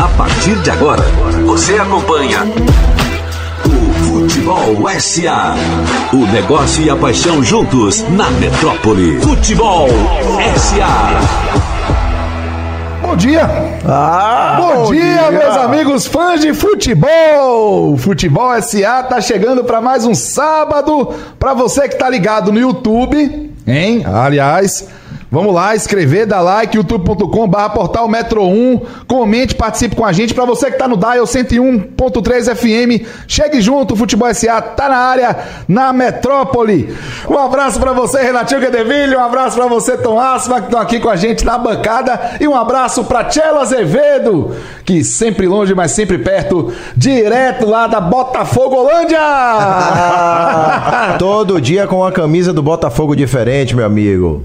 A partir de agora, você acompanha o Futebol SA. O negócio e a paixão juntos na metrópole. Futebol SA. Bom dia! Ah, bom, bom dia, dia, meus amigos fãs de futebol! Futebol SA tá chegando para mais um sábado. Para você que tá ligado no YouTube, hein? Aliás, Vamos lá, escrever, dar like, youtube.com barra portal Metro 1. Comente, participe com a gente. Para você que tá no Dial 101.3 FM, chegue junto, Futebol SA tá na área, na metrópole. Um abraço para você, Renatinho Guedeville. Um abraço para você, Tom Asma, que estão aqui com a gente na bancada. E um abraço para Tchelo Azevedo, que sempre longe, mas sempre perto, direto lá da Botafogo Holândia. Todo dia com a camisa do Botafogo diferente, meu amigo.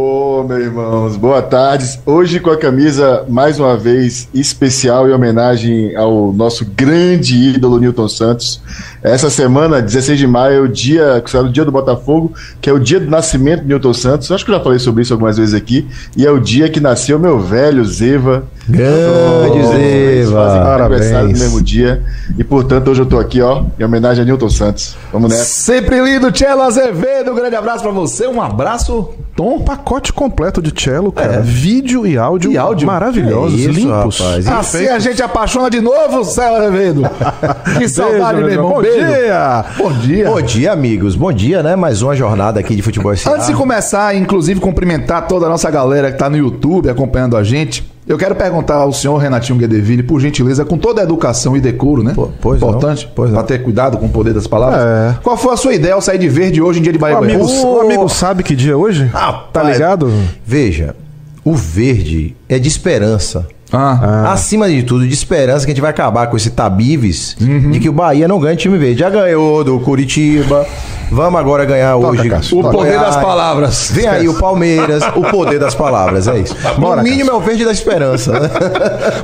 Ô, oh, meus irmãos, boa tarde. Hoje com a camisa, mais uma vez, especial em homenagem ao nosso grande ídolo Newton Santos. Essa semana, 16 de maio, é o dia, é o dia do Botafogo, que é o dia do nascimento do Newton Santos. Eu acho que eu já falei sobre isso algumas vezes aqui. E é o dia que nasceu meu velho Zeva. Grande oh, Zeva! Parabéns. no mesmo dia. E, portanto, hoje eu tô aqui, ó, em homenagem a Newton Santos. Vamos nessa. Sempre lindo, Tchelo Azevedo. Um grande abraço para você. Um abraço, Tom. Pacote completo de cello, cara. É. Vídeo e áudio, e áudio maravilhosos, é isso, limpos. Rapaz, assim a gente apaixona de novo, Céu Azevedo. que saudade, meu irmão. Bom dia! Bom dia! Bom dia, amigos. Bom dia, né? Mais uma jornada aqui de futebol Antes de começar, inclusive, cumprimentar toda a nossa galera que está no YouTube acompanhando a gente. Eu quero perguntar ao senhor Renatinho Guedeville, por gentileza, com toda a educação e decoro, né? Pô, pois Importante, para ter cuidado com o poder das palavras. É. Qual foi a sua ideia ao sair de verde hoje em dia de Bahia? O amigo, o amigo sabe que dia é hoje? Ah, tá ligado? Veja, o verde é de esperança. Ah. Acima de tudo, de esperança que a gente vai acabar com esse tabives uhum. de que o Bahia não ganha time verde. Já ganhou do Curitiba. Vamos agora ganhar Toca, hoje. Cássio, o toca. poder das palavras. Vem aí o Palmeiras, o poder das palavras, é isso. Bora, o mínimo Cássio. é o verde da esperança.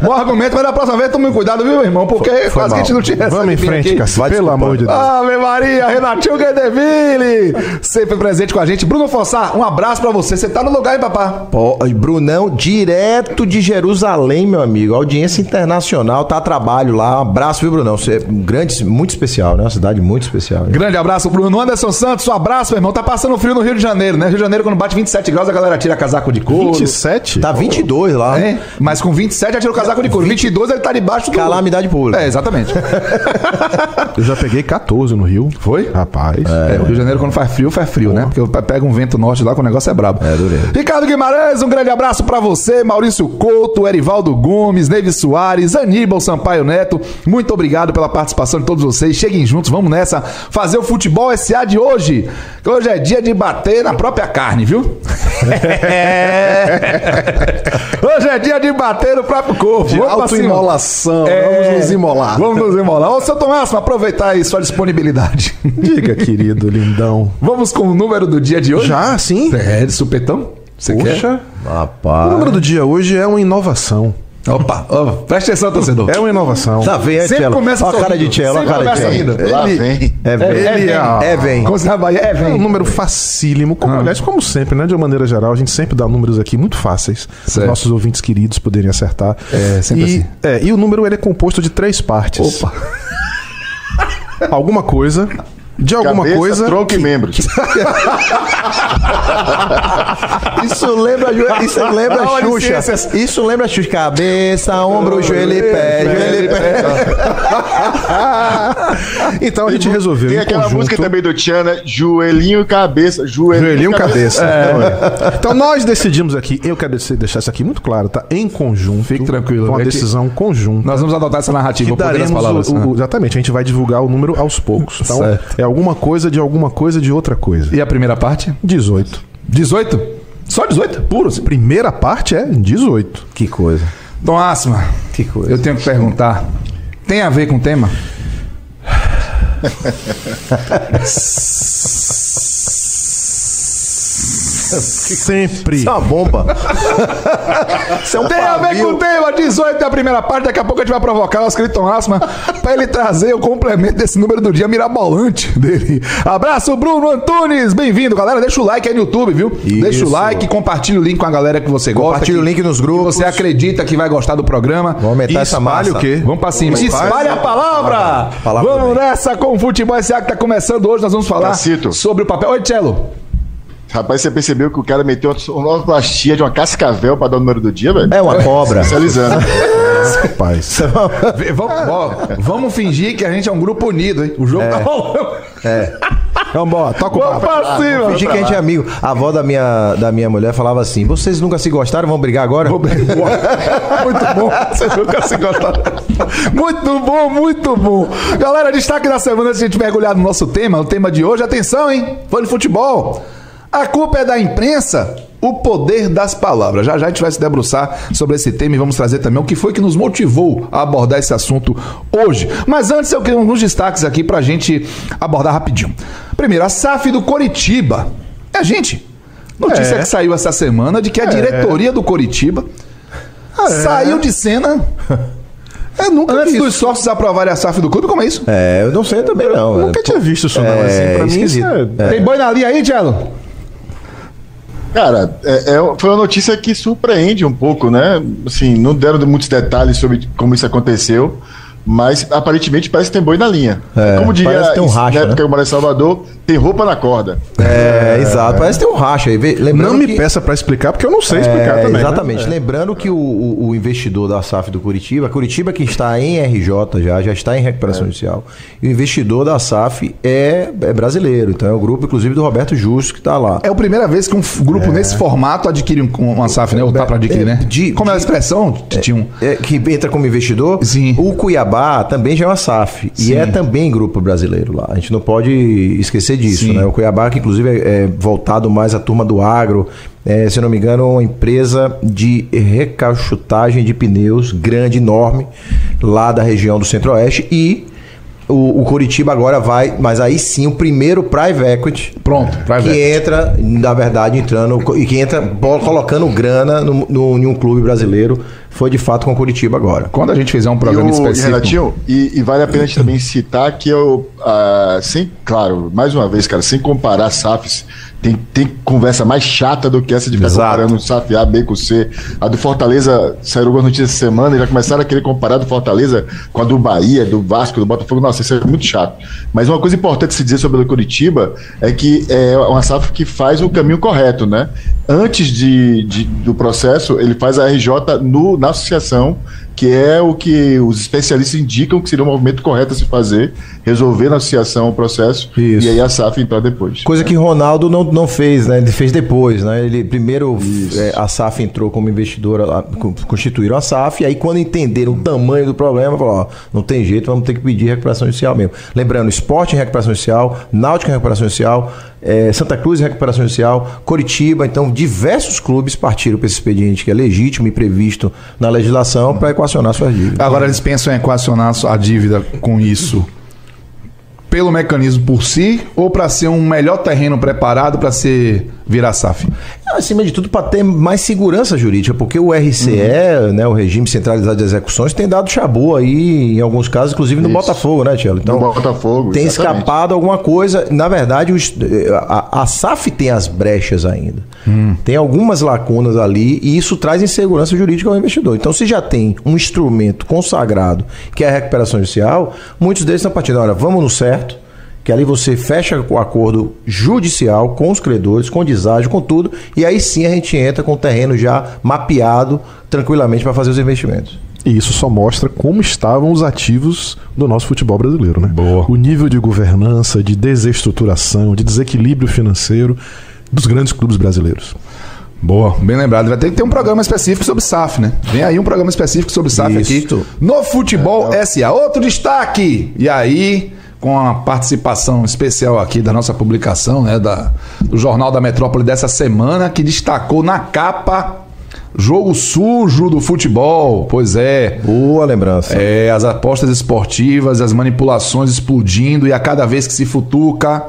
Bom argumento, mas na próxima vez tome cuidado, viu, meu irmão? Porque foi, foi quase mal. que a gente não tinha Vamos em frente, Cássio, pelo amor de Deus. Ave Maria, Renatinho Guedeville, sempre presente com a gente. Bruno Fossá, um abraço pra você. Você tá no lugar, hein, papá? Pô, Brunão, direto de Jerusalém, meu amigo. Audiência internacional, tá a trabalho lá. Um abraço, viu, Brunão? Você é um grande, muito especial, né? Uma cidade muito especial. Grande abraço, Bruno. Anderson Santos, um abraço, meu irmão. Tá passando frio no Rio de Janeiro, né? Rio de Janeiro, quando bate 27 graus, a galera tira casaco de couro. 27? Tá 22 lá. É, mas com 27 já tira o casaco de couro. 20... 22 ele tá debaixo do... Calamidade pública. É, exatamente. eu já peguei 14 no Rio. Foi? Rapaz. É, é, o Rio de Janeiro, quando faz frio, faz frio, né? Porque pega um vento norte lá, que o negócio é brabo. É, dureza. Ricardo Guimarães, um grande abraço pra você. Maurício Couto, Erivaldo Gomes, Neves Soares, Aníbal Sampaio Neto. Muito obrigado pela participação de todos vocês. Cheguem juntos, vamos nessa fazer o futebol SA de hoje. Hoje é dia de bater na própria carne, viu? Hoje é dia de bater no próprio corpo. De autoimolação. É... Vamos nos imolar. Vamos nos imolar. Ô, seu Tomás, aproveitar aí sua disponibilidade. Diga, querido, lindão. Vamos com o número do dia de hoje? Já, sim. É, de supetão? Você Poxa. quer? Rapaz. O número do dia hoje é uma inovação. Opa, opa, presta atenção, torcedor. É uma inovação. Tá vem, é Sempre começa a cara de Tchelo, a cara de Tchelo. Lá vem. É, vem. É, vem. É, vem. É, vem. É um número facílimo. Como, ah. Aliás, como sempre, né? De uma maneira geral, a gente sempre dá números aqui muito fáceis para os nossos ouvintes queridos poderem acertar. É, sempre e, assim. É, e o número ele é composto de três partes. Opa. Alguma coisa de alguma Cabeça, coisa. Tronco que... e membros. isso lembra, isso lembra a Xuxa. Isso lembra a Xuxa. Cabeça, ombro, joelho e pé. Joelho e pé. então a gente resolveu. Tem aquela conjunto... música também do Tiana, joelhinho e cabeça. Joelhinho, joelhinho e cabeça. cabeça. É. Então nós decidimos aqui, eu quero deixar isso aqui muito claro, tá? Em conjunto. Fique tranquilo. Com uma decisão conjunta. Nós vamos adotar essa narrativa, o poder das palavras. O, o, né? exatamente, a gente vai divulgar o número aos poucos. Então, certo. é alguma coisa de alguma coisa de outra coisa. E a primeira parte? 18. 18? Só 18? Puro? Assim. Primeira parte é 18. Que coisa. Dom Asma. Que coisa. Eu tenho que perguntar. Tem a ver com o tema? Sempre. Isso é uma bomba. Isso é um Tem a ver com o tema 18 da primeira parte. Daqui a pouco a gente vai provocar o Ascriton Asma pra ele trazer o complemento desse número do dia mirabolante dele. Abraço, Bruno Antunes. Bem-vindo, galera. Deixa o like aí no YouTube, viu? Isso. Deixa o like, compartilha o link com a galera que você gosta. Compartilha o link nos grupos. Que você acredita que vai gostar do programa. Vamos aumentar essa massa. o quê? Vamos pra cima. Espalhe a palavra. palavra vamos também. nessa com o Futebol SA que tá começando hoje. Nós vamos falar sobre o papel. Oi, Tchelo. Rapaz, você percebeu que o cara meteu uma sonoplastia de uma cascavel pra dar o número do dia, velho? É uma cobra. Especializando. Rapaz. vamos, vamos fingir que a gente é um grupo unido, hein? O jogo é. tá rolando. É. Vamos embora, toca o papo. Pra cima, vamos fingir que a gente é amigo. A avó da minha, da minha mulher falava assim: vocês nunca se gostaram, vão brigar agora? Vou brigar. muito bom. Vocês nunca se gostaram. Muito bom, muito bom. Galera, destaque da semana, se a gente mergulhar no nosso tema, o tema de hoje, atenção, hein? Fã de futebol. A culpa é da imprensa? O poder das palavras. Já já a gente vai se debruçar sobre esse tema e vamos trazer também o que foi que nos motivou a abordar esse assunto hoje. Mas antes eu quero alguns destaques aqui para a gente abordar rapidinho. Primeiro, a SAF do Coritiba. É, gente, notícia é. que saiu essa semana de que a é. diretoria do Coritiba é. saiu de cena. É, nunca Antes dos sócios aprovarem a SAF do clube, como é isso? É, eu não sei também não. Eu nunca tinha visto isso não, é, assim, pra mim é... Tem boi na linha aí, Tchelo? Cara, é, é, foi uma notícia que surpreende um pouco, né? Assim, não deram muitos detalhes sobre como isso aconteceu, mas aparentemente parece que tem boi na linha. É, como diria parece que tem um racha, na época né? que eu moro em Salvador, tem roupa na corda. É, é exato. Parece que tem um racha aí. Lembrando não me que... peça para explicar, porque eu não sei explicar é, também. Né? Exatamente. Né? Lembrando que o, o, o, investidor da SAF do Curitiba, Curitiba que está em RJ já, já está em recuperação é. judicial. E o investidor da SAF é, é, brasileiro. Então é o grupo, inclusive, do Roberto Justo, que está lá. É a primeira vez que um grupo é. nesse formato adquire uma SAF, né? Ou tá para adquirir, é, né? De, como é a expressão? Tinha é, que entra como investidor. Sim. O Cuiabá também já é uma SAF. Sim. E é também grupo brasileiro lá. A gente não pode esquecer disso, Sim. né? O Cuiabá Cuiabá, que inclusive é, é voltado mais à turma do agro. É, se não me engano, uma empresa de recauchutagem de pneus grande, enorme, lá da região do Centro-Oeste. E o, o Curitiba agora vai, mas aí sim o primeiro private equity. Pronto, private. Que entra, na verdade, entrando e que entra colocando grana no, no, em um clube brasileiro foi de fato com o Curitiba agora. Quando a gente fizer um programa e o, específico. E, Renatinho, e, e, vale a pena a gente também citar que eu, uh, sem, claro, mais uma vez, cara, sem comparar SAFs, tem, tem conversa mais chata do que essa de ficar Exato. comparando o SAF A, B com C. A do Fortaleza saiu algumas notícias essa semana e já começaram a querer comparar do Fortaleza com a do Bahia, do Vasco, do Botafogo. Nossa, isso é muito chato. Mas uma coisa importante se dizer sobre o Curitiba é que é uma SAF que faz o caminho correto, né? Antes de, de do processo, ele faz a RJ no, na associação que é o que os especialistas indicam que seria o movimento correto a se fazer, resolver na associação o processo Isso. e aí a SAF entrar depois. Coisa que Ronaldo não, não fez, né? Ele fez depois, né? Ele primeiro é, a SAF entrou como investidora, constituíram a SAF, e aí quando entenderam o tamanho do problema, falaram, ó, não tem jeito, vamos ter que pedir recuperação judicial mesmo. Lembrando, esporte em recuperação judicial, náutica em recuperação judicial, é, Santa Cruz em recuperação judicial, Coritiba, então diversos clubes partiram para esse expediente que é legítimo e previsto na legislação para equacionar suas dívidas. Agora eles pensam em equacionar a dívida com isso pelo mecanismo por si ou para ser um melhor terreno preparado para ser virar SAF? Acima de tudo, para ter mais segurança jurídica, porque o RCE, uhum. né, o Regime Centralizado de Execuções, tem dado chabu aí, em alguns casos, inclusive no Isso. Botafogo, né, Tiago? Então, no Botafogo, tem exatamente. escapado alguma coisa. Na verdade, a, a SAF tem as brechas ainda. Hum. Tem algumas lacunas ali e isso traz insegurança jurídica ao investidor. Então, se já tem um instrumento consagrado, que é a recuperação judicial, muitos deles estão partindo, olha, vamos no certo, que ali você fecha o acordo judicial com os credores, com deságio, com tudo, e aí sim a gente entra com o terreno já mapeado tranquilamente para fazer os investimentos. E isso só mostra como estavam os ativos do nosso futebol brasileiro, né? Boa. O nível de governança, de desestruturação, de desequilíbrio financeiro dos grandes clubes brasileiros. Boa, bem lembrado. Vai ter que ter um programa específico sobre SAF, né? Vem aí um programa específico sobre SAF Isso. aqui no Futebol é, SA. Outro destaque! E aí, com a participação especial aqui da nossa publicação, né, da, do Jornal da Metrópole dessa semana, que destacou na capa Jogo sujo do futebol, pois é. Boa lembrança. É, as apostas esportivas, as manipulações explodindo e a cada vez que se futuca,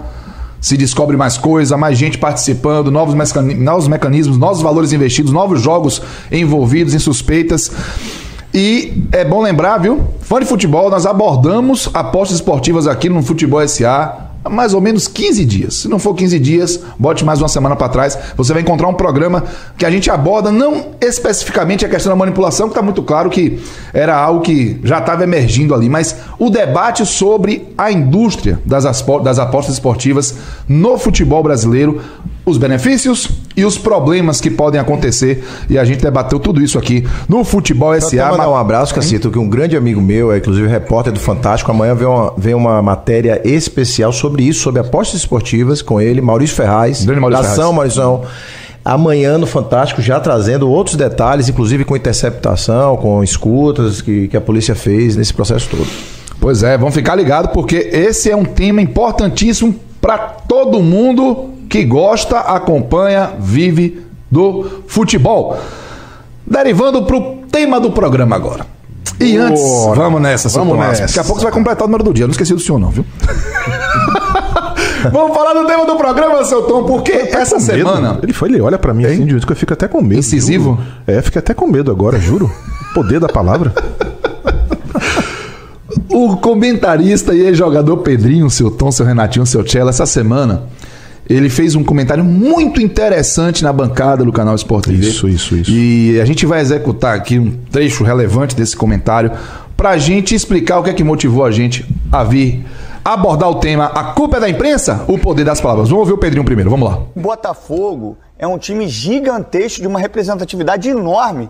se descobre mais coisa, mais gente participando, novos, novos mecanismos, novos valores investidos, novos jogos envolvidos em suspeitas. E é bom lembrar, viu? Fã de futebol, nós abordamos apostas esportivas aqui no Futebol SA há mais ou menos 15 dias. Se não for 15 dias, bote mais uma semana para trás. Você vai encontrar um programa que a gente aborda não especificamente a questão da manipulação, que está muito claro que era algo que já estava emergindo ali, mas o debate sobre a indústria das, apostas esportivas no futebol brasileiro os benefícios e os problemas que podem acontecer. E a gente debateu tudo isso aqui no Futebol SA. Quero mandar um abraço, Cacito, que um grande amigo meu, é inclusive repórter do Fantástico, amanhã vem uma, vem uma matéria especial sobre isso, sobre apostas esportivas com ele, Maurício Ferraz. Grande Maurício Ferraz. Ação, Maurício. Amanhã no Fantástico, já trazendo outros detalhes, inclusive com interceptação, com escutas que, que a polícia fez nesse processo todo. Pois é, vamos ficar ligados porque esse é um tema importantíssimo para todo mundo que gosta, acompanha, vive do futebol. Derivando para o tema do programa agora. E antes, vamos nessa, vamos nessa. Daqui a pouco você vai completar o número do dia. Eu não esqueci do senhor, não, viu? vamos falar do tema do programa, seu Tom, porque essa semana. Ele foi, ele olha para mim hein? assim, de que eu fico até com medo. Incisivo? Juro. É, fica até com medo agora, juro. Poder da palavra. o comentarista e jogador Pedrinho, seu Tom, seu Renatinho, seu Tchela, essa semana ele fez um comentário muito interessante na bancada do canal Sport TV. Isso, isso, isso. E a gente vai executar aqui um trecho relevante desse comentário para a gente explicar o que é que motivou a gente a vir abordar o tema A culpa é da imprensa? O poder das palavras. Vamos ouvir o Pedrinho primeiro, vamos lá. Botafogo é um time gigantesco de uma representatividade enorme.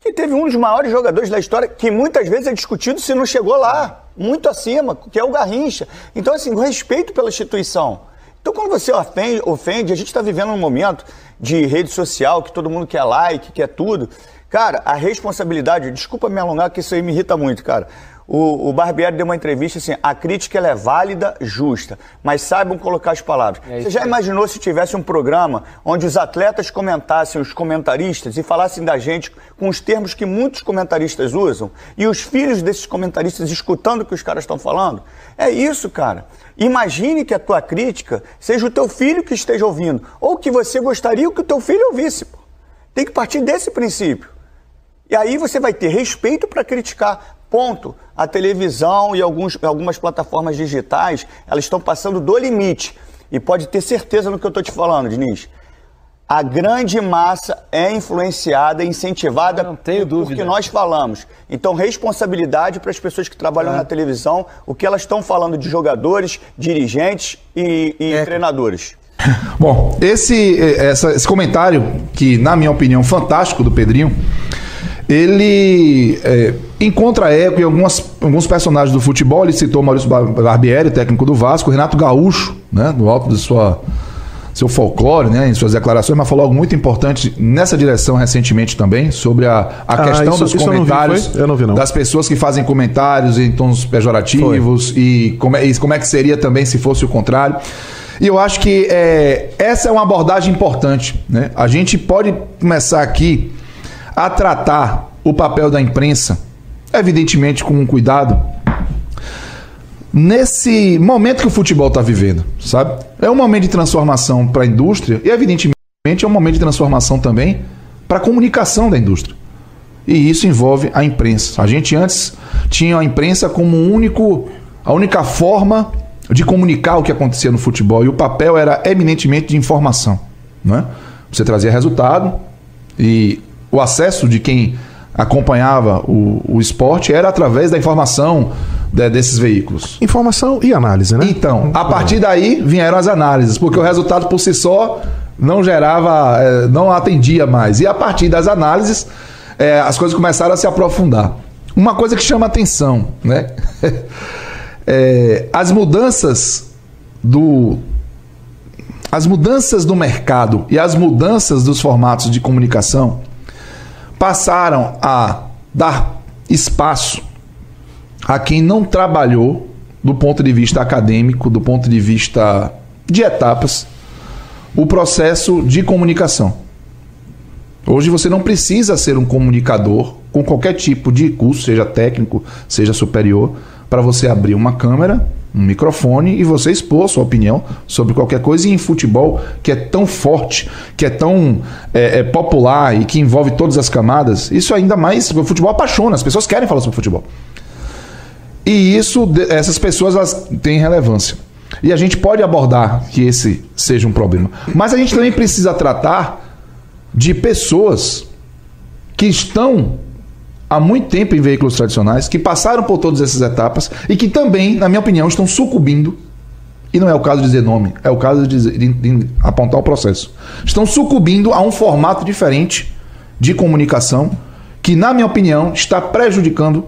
Que teve um dos maiores jogadores da história, que muitas vezes é discutido se não chegou lá, muito acima, que é o Garrincha. Então, assim, o respeito pela instituição. Então, quando você ofende, ofende a gente está vivendo um momento de rede social que todo mundo quer like, quer tudo. Cara, a responsabilidade, desculpa me alongar, que isso aí me irrita muito, cara. O, o Barbieri deu uma entrevista assim: a crítica é válida, justa, mas saibam colocar as palavras. É Você já imaginou se tivesse um programa onde os atletas comentassem os comentaristas e falassem da gente com os termos que muitos comentaristas usam e os filhos desses comentaristas escutando o que os caras estão falando? É isso, cara. Imagine que a tua crítica seja o teu filho que esteja ouvindo ou que você gostaria que o teu filho ouvisse. Pô. Tem que partir desse princípio. E aí você vai ter respeito para criticar. Ponto. A televisão e alguns, algumas plataformas digitais, elas estão passando do limite. E pode ter certeza no que eu estou te falando, Diniz. A grande massa é influenciada, incentivada não tenho por, dúvida. que nós falamos. Então, responsabilidade para as pessoas que trabalham é. na televisão, o que elas estão falando de jogadores, dirigentes e, e é. treinadores. Bom, esse, essa, esse comentário, que na minha opinião, fantástico do Pedrinho, ele é, encontra eco em algumas, alguns personagens do futebol. Ele citou Maurício Barbieri, técnico do Vasco, Renato Gaúcho, né, no alto de sua seu folclore, né, em suas declarações, mas falou algo muito importante nessa direção recentemente também, sobre a, a ah, questão isso, dos isso comentários eu não vi, eu não vi, das pessoas que fazem comentários em tons pejorativos e como, é, e como é que seria também se fosse o contrário. E eu acho que é, essa é uma abordagem importante. Né? A gente pode começar aqui a tratar o papel da imprensa, evidentemente com um cuidado, nesse momento que o futebol está vivendo, sabe? É um momento de transformação para a indústria e, evidentemente, é um momento de transformação também para a comunicação da indústria. E isso envolve a imprensa. A gente antes tinha a imprensa como único, a única forma de comunicar o que acontecia no futebol e o papel era eminentemente de informação, não é? Você trazia resultado e o acesso de quem acompanhava o, o esporte era através da informação de, desses veículos. Informação e análise, né? Então, a partir daí vieram as análises, porque o resultado por si só não gerava, é, não atendia mais. E a partir das análises, é, as coisas começaram a se aprofundar. Uma coisa que chama atenção, né? é, as mudanças do as mudanças do mercado e as mudanças dos formatos de comunicação passaram a dar espaço a quem não trabalhou do ponto de vista acadêmico, do ponto de vista de etapas, o processo de comunicação. Hoje você não precisa ser um comunicador com qualquer tipo de curso, seja técnico, seja superior, para você abrir uma câmera um microfone e você expor sua opinião sobre qualquer coisa. E em futebol, que é tão forte, que é tão é, é popular e que envolve todas as camadas, isso ainda mais. O futebol apaixona, as pessoas querem falar sobre futebol. E isso, essas pessoas elas têm relevância. E a gente pode abordar que esse seja um problema. Mas a gente também precisa tratar de pessoas que estão há muito tempo em veículos tradicionais, que passaram por todas essas etapas e que também, na minha opinião, estão sucumbindo. E não é o caso de dizer nome, é o caso de, de, de apontar o processo. Estão sucumbindo a um formato diferente de comunicação que, na minha opinião, está prejudicando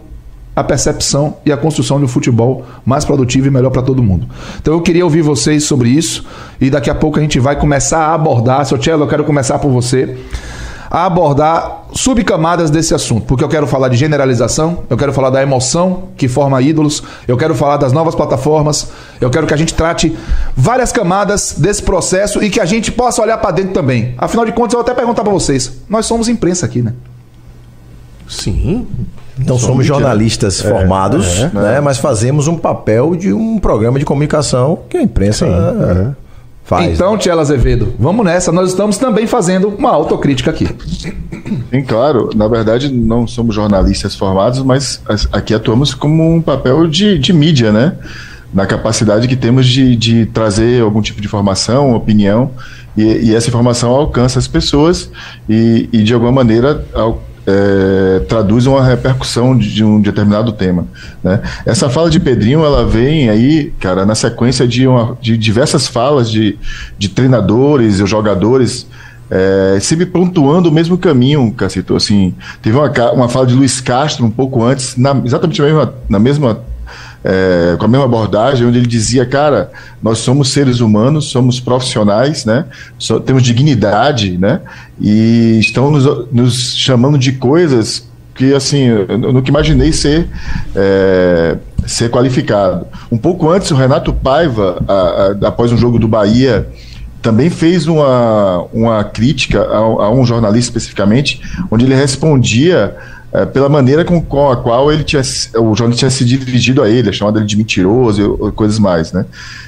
a percepção e a construção de um futebol mais produtivo e melhor para todo mundo. Então eu queria ouvir vocês sobre isso e daqui a pouco a gente vai começar a abordar. Seu Cello, eu quero começar por você a abordar subcamadas desse assunto, porque eu quero falar de generalização, eu quero falar da emoção que forma ídolos, eu quero falar das novas plataformas, eu quero que a gente trate várias camadas desse processo e que a gente possa olhar para dentro também. Afinal de contas, eu vou até perguntar para vocês, nós somos imprensa aqui, né? Sim. Então somos jornalistas é, formados, é, né? Mas fazemos um papel de um programa de comunicação que a imprensa Sim, é. Faz. Então, Tiela Azevedo, vamos nessa. Nós estamos também fazendo uma autocrítica aqui. Sim, claro. Na verdade, não somos jornalistas formados, mas aqui atuamos como um papel de, de mídia, né? Na capacidade que temos de, de trazer algum tipo de informação, opinião, e, e essa informação alcança as pessoas e, e de alguma maneira, é, traduz uma repercussão de, de, um determinado tema. Né? Essa fala de Pedrinho, ela vem aí, cara, na sequência de, uma, de diversas falas de, de treinadores e jogadores é, sempre pontuando o mesmo caminho, Cacito. Assim, teve uma, uma fala de Luiz Castro um pouco antes, na, exatamente na mesma, na mesma é, com a mesma abordagem, onde ele dizia, cara, nós somos seres humanos, somos profissionais, né? Temos dignidade, né? E estão nos, nos, chamando de coisas que, assim, eu nunca imaginei ser, é, ser qualificado. Um pouco antes, o Renato Paiva, a, a, após um jogo do Bahia, também fez uma, uma crítica a, a um jornalista especificamente, onde ele respondia pela maneira com, com, a qual ele tinha, o jornalista tinha se dirigido a ele, chamado ele de mentiroso e coisas mais, né?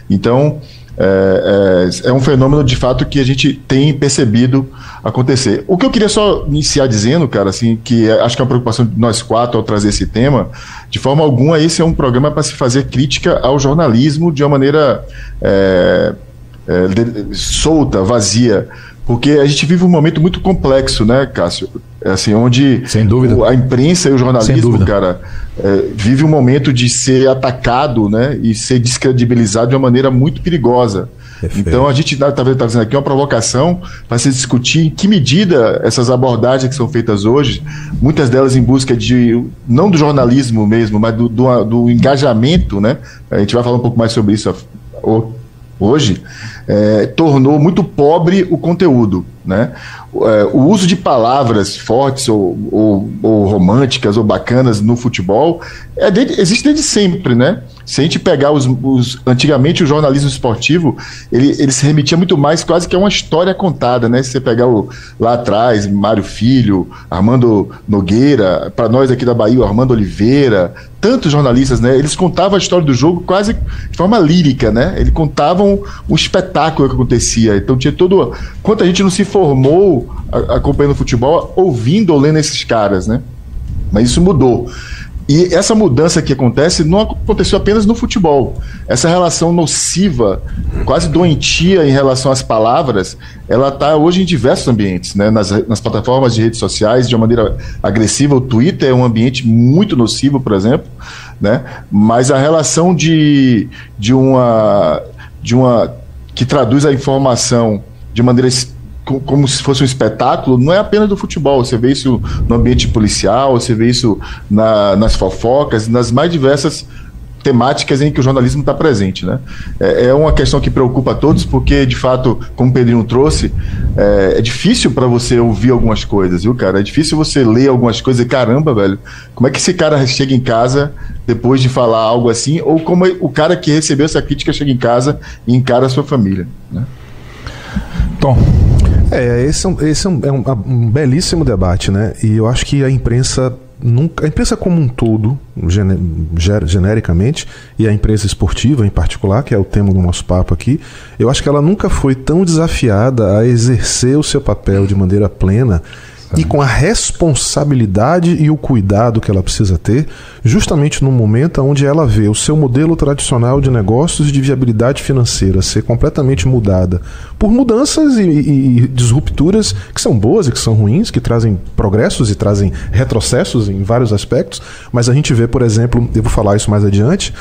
Então, é, é, é, um fenômeno de fato que a gente tem percebido acontecer. O que eu queria só iniciar dizendo, cara, assim, que é, acho que é uma preocupação de nós quatro ao trazer esse tema, de forma alguma esse é um programa para se fazer crítica ao jornalismo de uma maneira é, é de, solta, vazia, porque a gente vive um momento muito complexo, né, Cássio? É assim, onde Sem dúvida. a imprensa e o jornalismo, cara, é, vive um momento de ser atacado, né, e ser descredibilizado de uma maneira muito perigosa. Perfeito. Então a gente está tá fazendo aqui uma provocação para se discutir em que medida essas abordagens que são feitas hoje, muitas delas em busca de não do jornalismo mesmo, mas do, do, do engajamento, né? A gente vai falar um pouco mais sobre isso hoje, é, tornou muito pobre o conteúdo. Né? É, o uso de palavras fortes ou, ou, ou, românticas ou bacanas no futebol é existe desde sempre, né? Se a gente pegar os, os, antigamente o jornalismo esportivo, ele, ele se remetia muito mais quase que a uma história contada, né? Se você pegar o, lá atrás, Mário Filho, Armando Nogueira, para nós aqui da Bahia, Armando Oliveira, tantos jornalistas, né? Eles contavam a história do jogo quase de forma lírica, né? Eles contavam o espetáculo que acontecia. Então tinha todo. Quanta gente não se formou acompanhando futebol ouvindo ou lendo esses caras, né? Mas isso mudou. E essa mudança que acontece não aconteceu apenas no futebol. Essa relação nociva, quase doentia em relação às palavras, ela está hoje em diversos ambientes, né? nas, nas plataformas de redes sociais, de uma maneira agressiva. O Twitter é um ambiente muito nocivo, por exemplo, né? mas a relação de, de, uma, de uma. que traduz a informação de maneira como se fosse um espetáculo, não é apenas do futebol. Você vê isso no ambiente policial, você vê isso na, nas fofocas, nas mais diversas temáticas em que o jornalismo está presente. Né? É, é, uma questão que preocupa a todos, porque, de fato, como o Pedrinho trouxe, é, é difícil para você ouvir algumas coisas, viu, cara? É difícil você ler algumas coisas e, caramba, velho, como é que esse cara chega em casa depois de falar algo assim, ou como o cara que recebeu essa crítica chega em casa e encara a sua família, né? Tom, é, esse, é um, esse é um, é um, um, belíssimo debate, né? E eu acho que a imprensa nunca. A imprensa como um todo, genericamente, e a imprensa esportiva em particular, que é o tema do nosso papo aqui, eu acho que ela nunca foi tão desafiada a exercer o seu papel de maneira plena e com a responsabilidade e o cuidado que ela precisa ter, justamente no momento onde ela vê o seu modelo tradicional de negócios de viabilidade financeira ser completamente mudada por mudanças e, e, e disrupturas que são boas e que são ruins, que trazem progressos e trazem retrocessos em vários aspectos, mas a gente vê, por exemplo, eu vou falar isso mais adiante,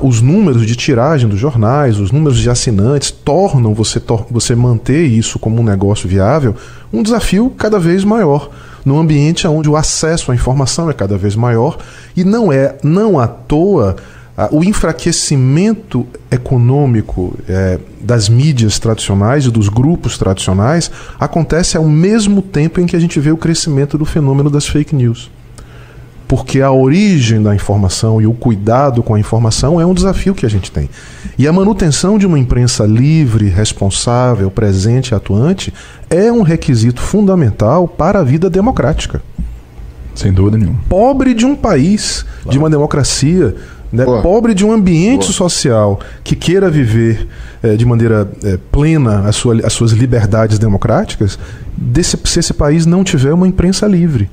os números de tiragem dos jornais, os números de assinantes tornam você, tor você manter isso como um negócio viável um desafio cada vez maior num ambiente onde o acesso à informação é cada vez maior e não é não à toa o enfraquecimento econômico é, das mídias tradicionais e dos grupos tradicionais acontece ao mesmo tempo em que a gente vê o crescimento do fenômeno das fake news porque a origem da informação e o cuidado com a informação é um desafio que a gente tem. E a manutenção de uma imprensa livre, responsável, presente e atuante é um requisito fundamental para a vida democrática. Sem dúvida nenhuma. Pobre de um país, claro. de uma democracia, né? pobre de um ambiente Boa. social que queira viver é, de maneira é, plena a sua, as suas liberdades democráticas, desse, se esse país não tiver uma imprensa livre.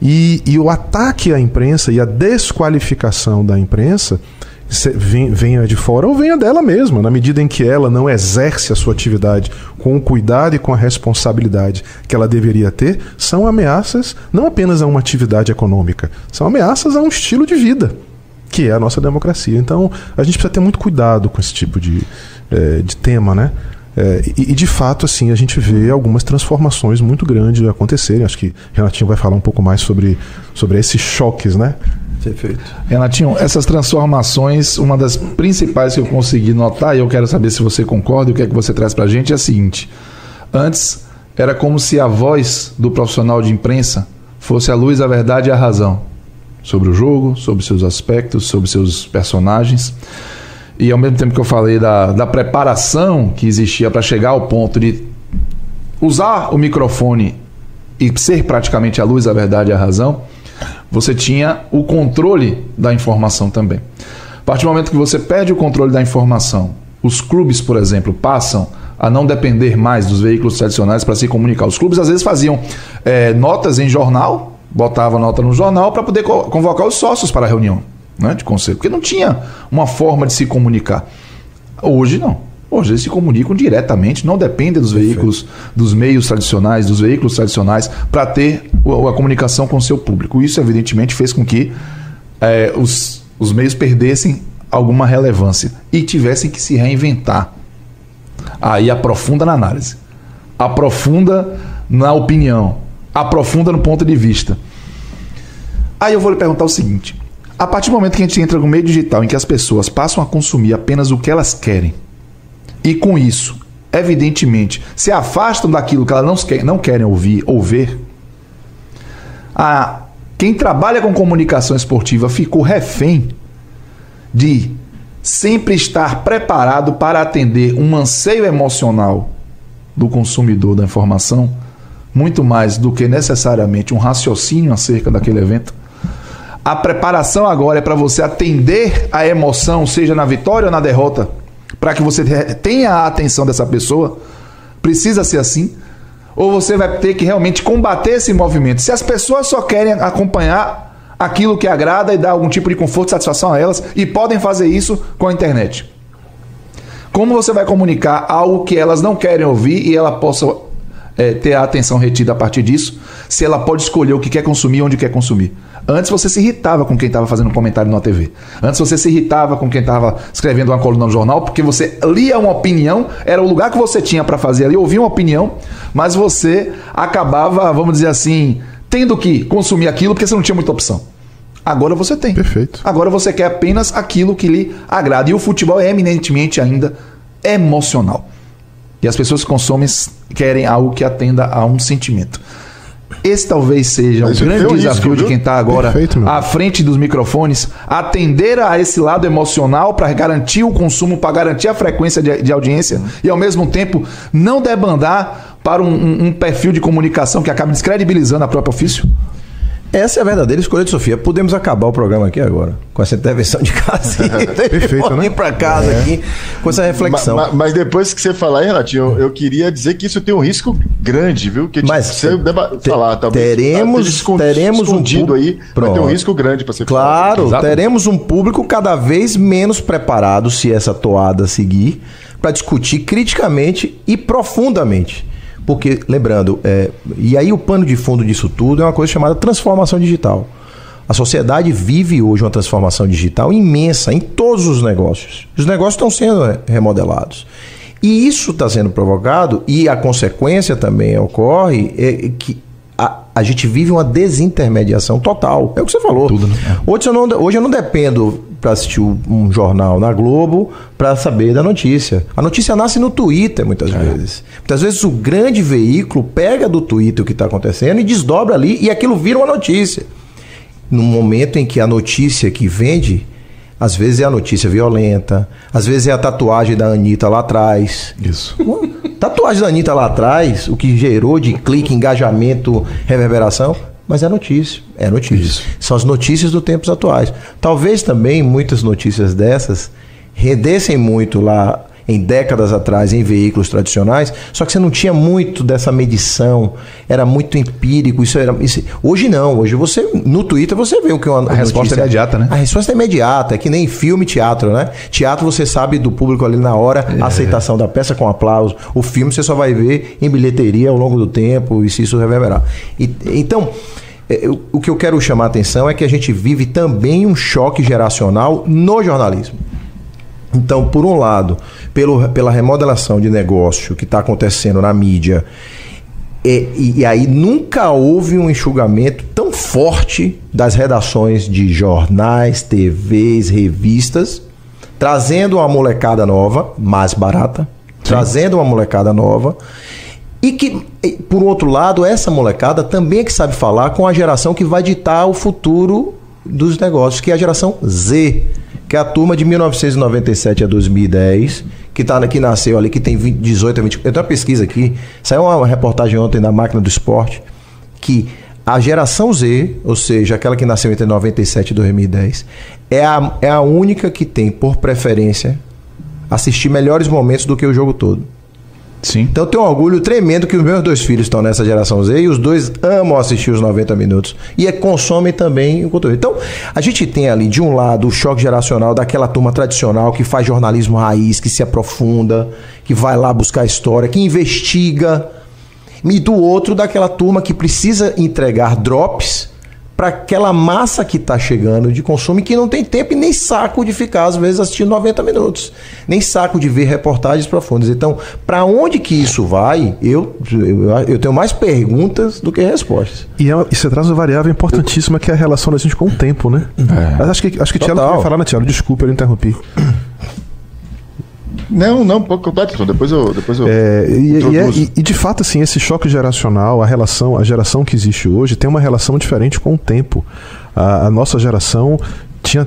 E, e o ataque à imprensa e a desqualificação da imprensa venha de fora ou venha dela mesma, na medida em que ela não exerce a sua atividade com o cuidado e com a responsabilidade que ela deveria ter, são ameaças não apenas a uma atividade econômica, são ameaças a um estilo de vida, que é a nossa democracia. Então a gente precisa ter muito cuidado com esse tipo de, é, de tema, né? É, e, e, de fato, assim, a gente vê algumas transformações muito grandes acontecerem. Acho que Renatinho vai falar um pouco mais sobre, sobre esses choques, né? Perfeito. Renatinho, essas transformações, uma das principais que eu consegui notar, e eu quero saber se você concorda e o que é que você traz para a gente, é a seguinte. Antes, era como se a voz do profissional de imprensa fosse a luz, a verdade e a razão sobre o jogo, sobre seus aspectos, sobre seus personagens e ao mesmo tempo que eu falei da, da preparação que existia para chegar ao ponto de usar o microfone e ser praticamente a luz, a verdade e a razão, você tinha o controle da informação também. A partir do momento que você perde o controle da informação, os clubes, por exemplo, passam a não depender mais dos veículos tradicionais para se comunicar. Os clubes às vezes faziam é, notas em jornal, botavam nota no jornal para poder convocar os sócios para a reunião né, de conselho, porque não tinha uma forma de se comunicar. Hoje não. Hoje eles se comunicam diretamente, não dependem dos veículos, dos meios tradicionais, dos veículos tradicionais, para ter a, a, comunicação com o seu público. Isso, evidentemente, fez com que é, os, os meios perdessem alguma relevância e tivessem que se reinventar. Aí aprofunda na análise, aprofunda na opinião, aprofunda no ponto de vista. Aí eu vou lhe perguntar o seguinte: a partir do momento que a gente entra no meio digital em que as pessoas passam a consumir apenas o que elas querem, e com isso, evidentemente, se afastam daquilo que elas não, querem ouvir ou ver, a, quem trabalha com comunicação esportiva ficou refém de sempre estar preparado para atender um anseio emocional do consumidor da informação, muito mais do que necessariamente um raciocínio acerca daquele evento a preparação agora é para você atender a emoção, seja na vitória ou na derrota, para que você tenha a atenção dessa pessoa. Precisa ser assim? Ou você vai ter que realmente combater esse movimento? Se as pessoas só querem acompanhar aquilo que agrada e dá algum tipo de conforto e satisfação a elas, e podem fazer isso com a internet. Como você vai comunicar algo que elas não querem ouvir e ela possa é, ter a atenção retida a partir disso, se ela pode escolher o que quer consumir onde quer consumir? Antes você se irritava com quem estava fazendo um comentário na TV. Antes você se irritava com quem estava escrevendo uma coluna no jornal, porque você lia uma opinião, era o lugar que você tinha para fazer ali, ouvir uma opinião, mas você acabava, vamos dizer assim, tendo que consumir aquilo porque você não tinha muita opção. Agora você tem. Perfeito. Agora você quer apenas aquilo que lhe agrada. E o futebol é eminentemente ainda emocional. E as pessoas que consomem querem algo que atenda a um sentimento. Esse talvez seja Mas um grande desafio risco, de quem está agora Perfeito, à frente dos microfones, atender a esse lado emocional para garantir o consumo, para garantir a frequência de, de, audiência e, ao mesmo tempo, não debandar para um, um, um perfil de comunicação que acaba descredibilizando a próprio ofício. Essa é a verdadeira escolha de Sofia. Podemos acabar o programa aqui agora, com essa intervenção de casa. Perfeito, né? para casa é. aqui, com essa reflexão. Mas, mas, depois que você falar, Renatinho, eu, eu, queria dizer que isso tem um risco grande, viu? Que mas você deva falar, talvez. Teremos, tá teremos escondido um aí, Pronto. vai ter um risco grande para ser Claro, falado. teremos um público cada vez menos preparado se essa toada seguir para discutir criticamente e profundamente porque, lembrando, é, e aí o pano de fundo disso tudo é uma coisa chamada transformação digital. A sociedade vive hoje uma transformação digital imensa em todos os negócios. Os negócios estão sendo remodelados. E isso está sendo provocado, e a consequência também ocorre, é que a, a gente vive uma desintermediação total. É o que você falou. Tudo, né? hoje, eu não, hoje eu não dependo para assistir um jornal na Globo para saber da notícia. A notícia nasce no Twitter, muitas é. vezes. Muitas vezes o grande veículo pega do Twitter o que está acontecendo e desdobra ali e aquilo vira uma notícia. No momento em que a notícia que vende, às vezes é a notícia violenta, às vezes é a tatuagem da Anitta lá atrás. Isso. Tatuagem da Anitta lá atrás, o que gerou de clique, engajamento, reverberação, mas é notícia, é notícia. Isso. São as notícias dos tempos atuais. Talvez também muitas notícias dessas rendessem muito lá em décadas atrás em veículos tradicionais, só que você não tinha muito dessa medição, era muito empírico, isso era isso, hoje não, hoje você no Twitter você vê o que uma a resposta é imediata, né? A resposta é imediata, é que nem filme, teatro, né? Teatro você sabe do público ali na hora, é. a aceitação da peça com aplauso. O filme você só vai ver em bilheteria ao longo do tempo e se isso reverberar. E, então, é, o que eu quero chamar a atenção é que a gente vive também um choque geracional no jornalismo. Então, por um lado, pelo, pela remodelação de negócio que está acontecendo na mídia, e, e, e, aí nunca houve um enxugamento tão forte das redações de jornais, TVs, revistas, trazendo uma molecada nova, mais barata, Sim. trazendo uma molecada nova e que, por outro lado, essa molecada também é que sabe falar com a geração que vai ditar o futuro dos negócios, que é a geração Z, que é a turma de 1997 a 2010, que, tá, que nasceu ali, que tem 20, 18 a 20. Eu tenho uma pesquisa aqui, saiu uma reportagem ontem na Máquina do Esporte, que a geração Z, ou seja, aquela que nasceu entre 97 e 2010, é a, é a única que tem, por preferência, assistir melhores momentos do que o jogo todo. Sim. Então eu tenho um orgulho tremendo que os meus dois filhos estão nessa geração Z e os dois amam assistir os 90 minutos e é, consomem também o conteúdo. Então, a gente tem ali, de um lado, o choque geracional daquela turma tradicional que faz jornalismo raiz, que se aprofunda, que vai lá buscar história, que investiga. E do outro, daquela turma que precisa entregar drops para aquela massa que está chegando de consumo e que não tem tempo e nem saco de ficar, às vezes, assistindo 90 minutos. Nem saco de ver reportagens profundas. Então, para onde que isso vai, eu, eu, eu, tenho mais perguntas do que respostas. E, é, e você traz uma variável importantíssima que é a relação da gente com o tempo, né? É. Acho que, acho que Tiago queria falar, né, Tiago? Desculpa, eu interrompi. Não, não, completo, então depois eu. Depois eu é, e, e, é, e, e, de fato, assim, esse choque geracional, a relação, a geração que existe hoje, tem uma relação diferente com o tempo. A, a nossa geração tinha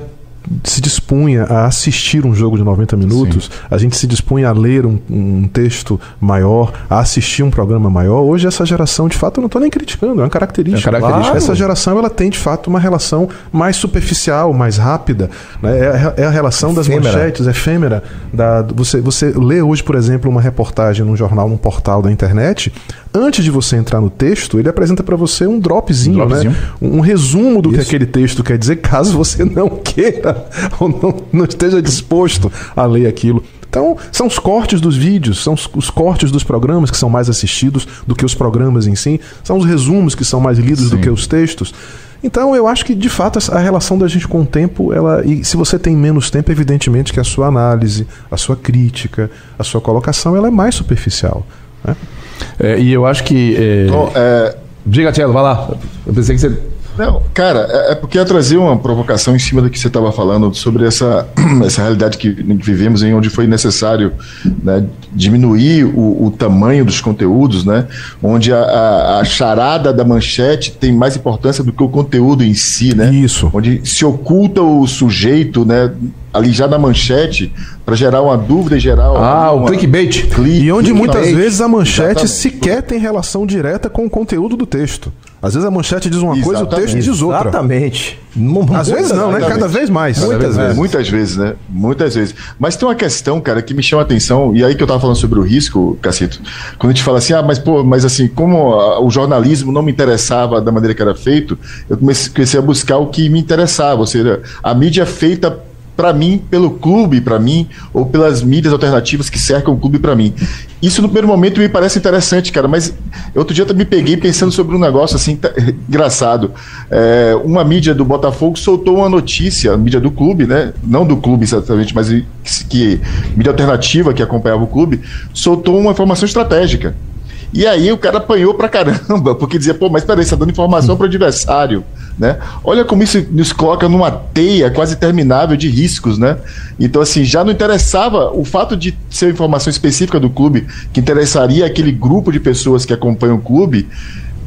se dispunha a assistir um jogo de 90 minutos, Sim. a gente se dispunha a ler um, um, texto maior, a assistir um programa maior. Hoje essa geração, de fato, eu não estou nem criticando, é uma característica. É característica. Essa geração ela tem, de fato, uma relação mais superficial, mais rápida. Né? É, é, a relação efêmera. das manchetes, efêmera. Da, você, você lê hoje, por exemplo, uma reportagem num jornal, num portal da internet, antes de você entrar no texto, ele apresenta para você um dropzinho, um, dropzinho. Né? um resumo do Isso. que aquele texto quer dizer, caso você não queira ou não, não esteja disposto a ler aquilo. Então, são os cortes dos vídeos, são os, os, cortes dos programas que são mais assistidos do que os programas em si, são os resumos que são mais lidos Sim. do que os textos. Então, eu acho que, de fato, a relação da gente com o tempo, ela, e se você tem menos tempo, evidentemente que a sua análise, a sua crítica, a sua colocação, ela é mais superficial. Né? É, e eu acho que. É... Então, é... Diga, Tiago, vai lá. Eu pensei que você não, cara, é, é porque eu trazia uma provocação em cima do que você estava falando sobre essa, essa realidade que vivemos em onde foi necessário né, diminuir o, o, tamanho dos conteúdos, né? Onde a, a, a, charada da manchete tem mais importância do que o conteúdo em si, né? Isso. Onde se oculta o sujeito, né? ali já na manchete para gerar uma dúvida geral. Ah, o clickbait. Click, e onde muitas vezes a manchete Exatamente. sequer tem relação direta com o conteúdo do texto. Às vezes a manchete diz uma Exatamente. coisa, o texto diz outra. Exatamente. Às vezes não, né? Cada vez mais. Muitas vezes. Muitas vezes, né? Muitas vezes. Mas tem uma questão, cara, que me chama a atenção, e aí que eu tava falando sobre o risco, Cacito, quando a gente fala assim, ah, mas pô, mas assim, como o jornalismo não me interessava da maneira que era feito, eu comecei a buscar o que me interessava, ou seja, a mídia feita para mim, pelo clube para mim, ou pelas mídias alternativas que cercam o clube para mim. Isso no primeiro momento me parece interessante, cara, mas outro dia eu me peguei pensando sobre um negócio assim, tá, engraçado. É, uma mídia do Botafogo soltou uma notícia, a mídia do clube, né? Não do clube exatamente, mas que, que mídia alternativa que acompanhava o clube, soltou uma informação estratégica. E aí o cara apanhou pra caramba, porque dizia, pô, mas peraí, você tá dando informação para o adversário. Né? Olha como isso nos coloca numa teia quase terminável de riscos, né? Então, assim, já não interessava o fato de ser informação específica do clube, que interessaria aquele grupo de pessoas que acompanham o clube.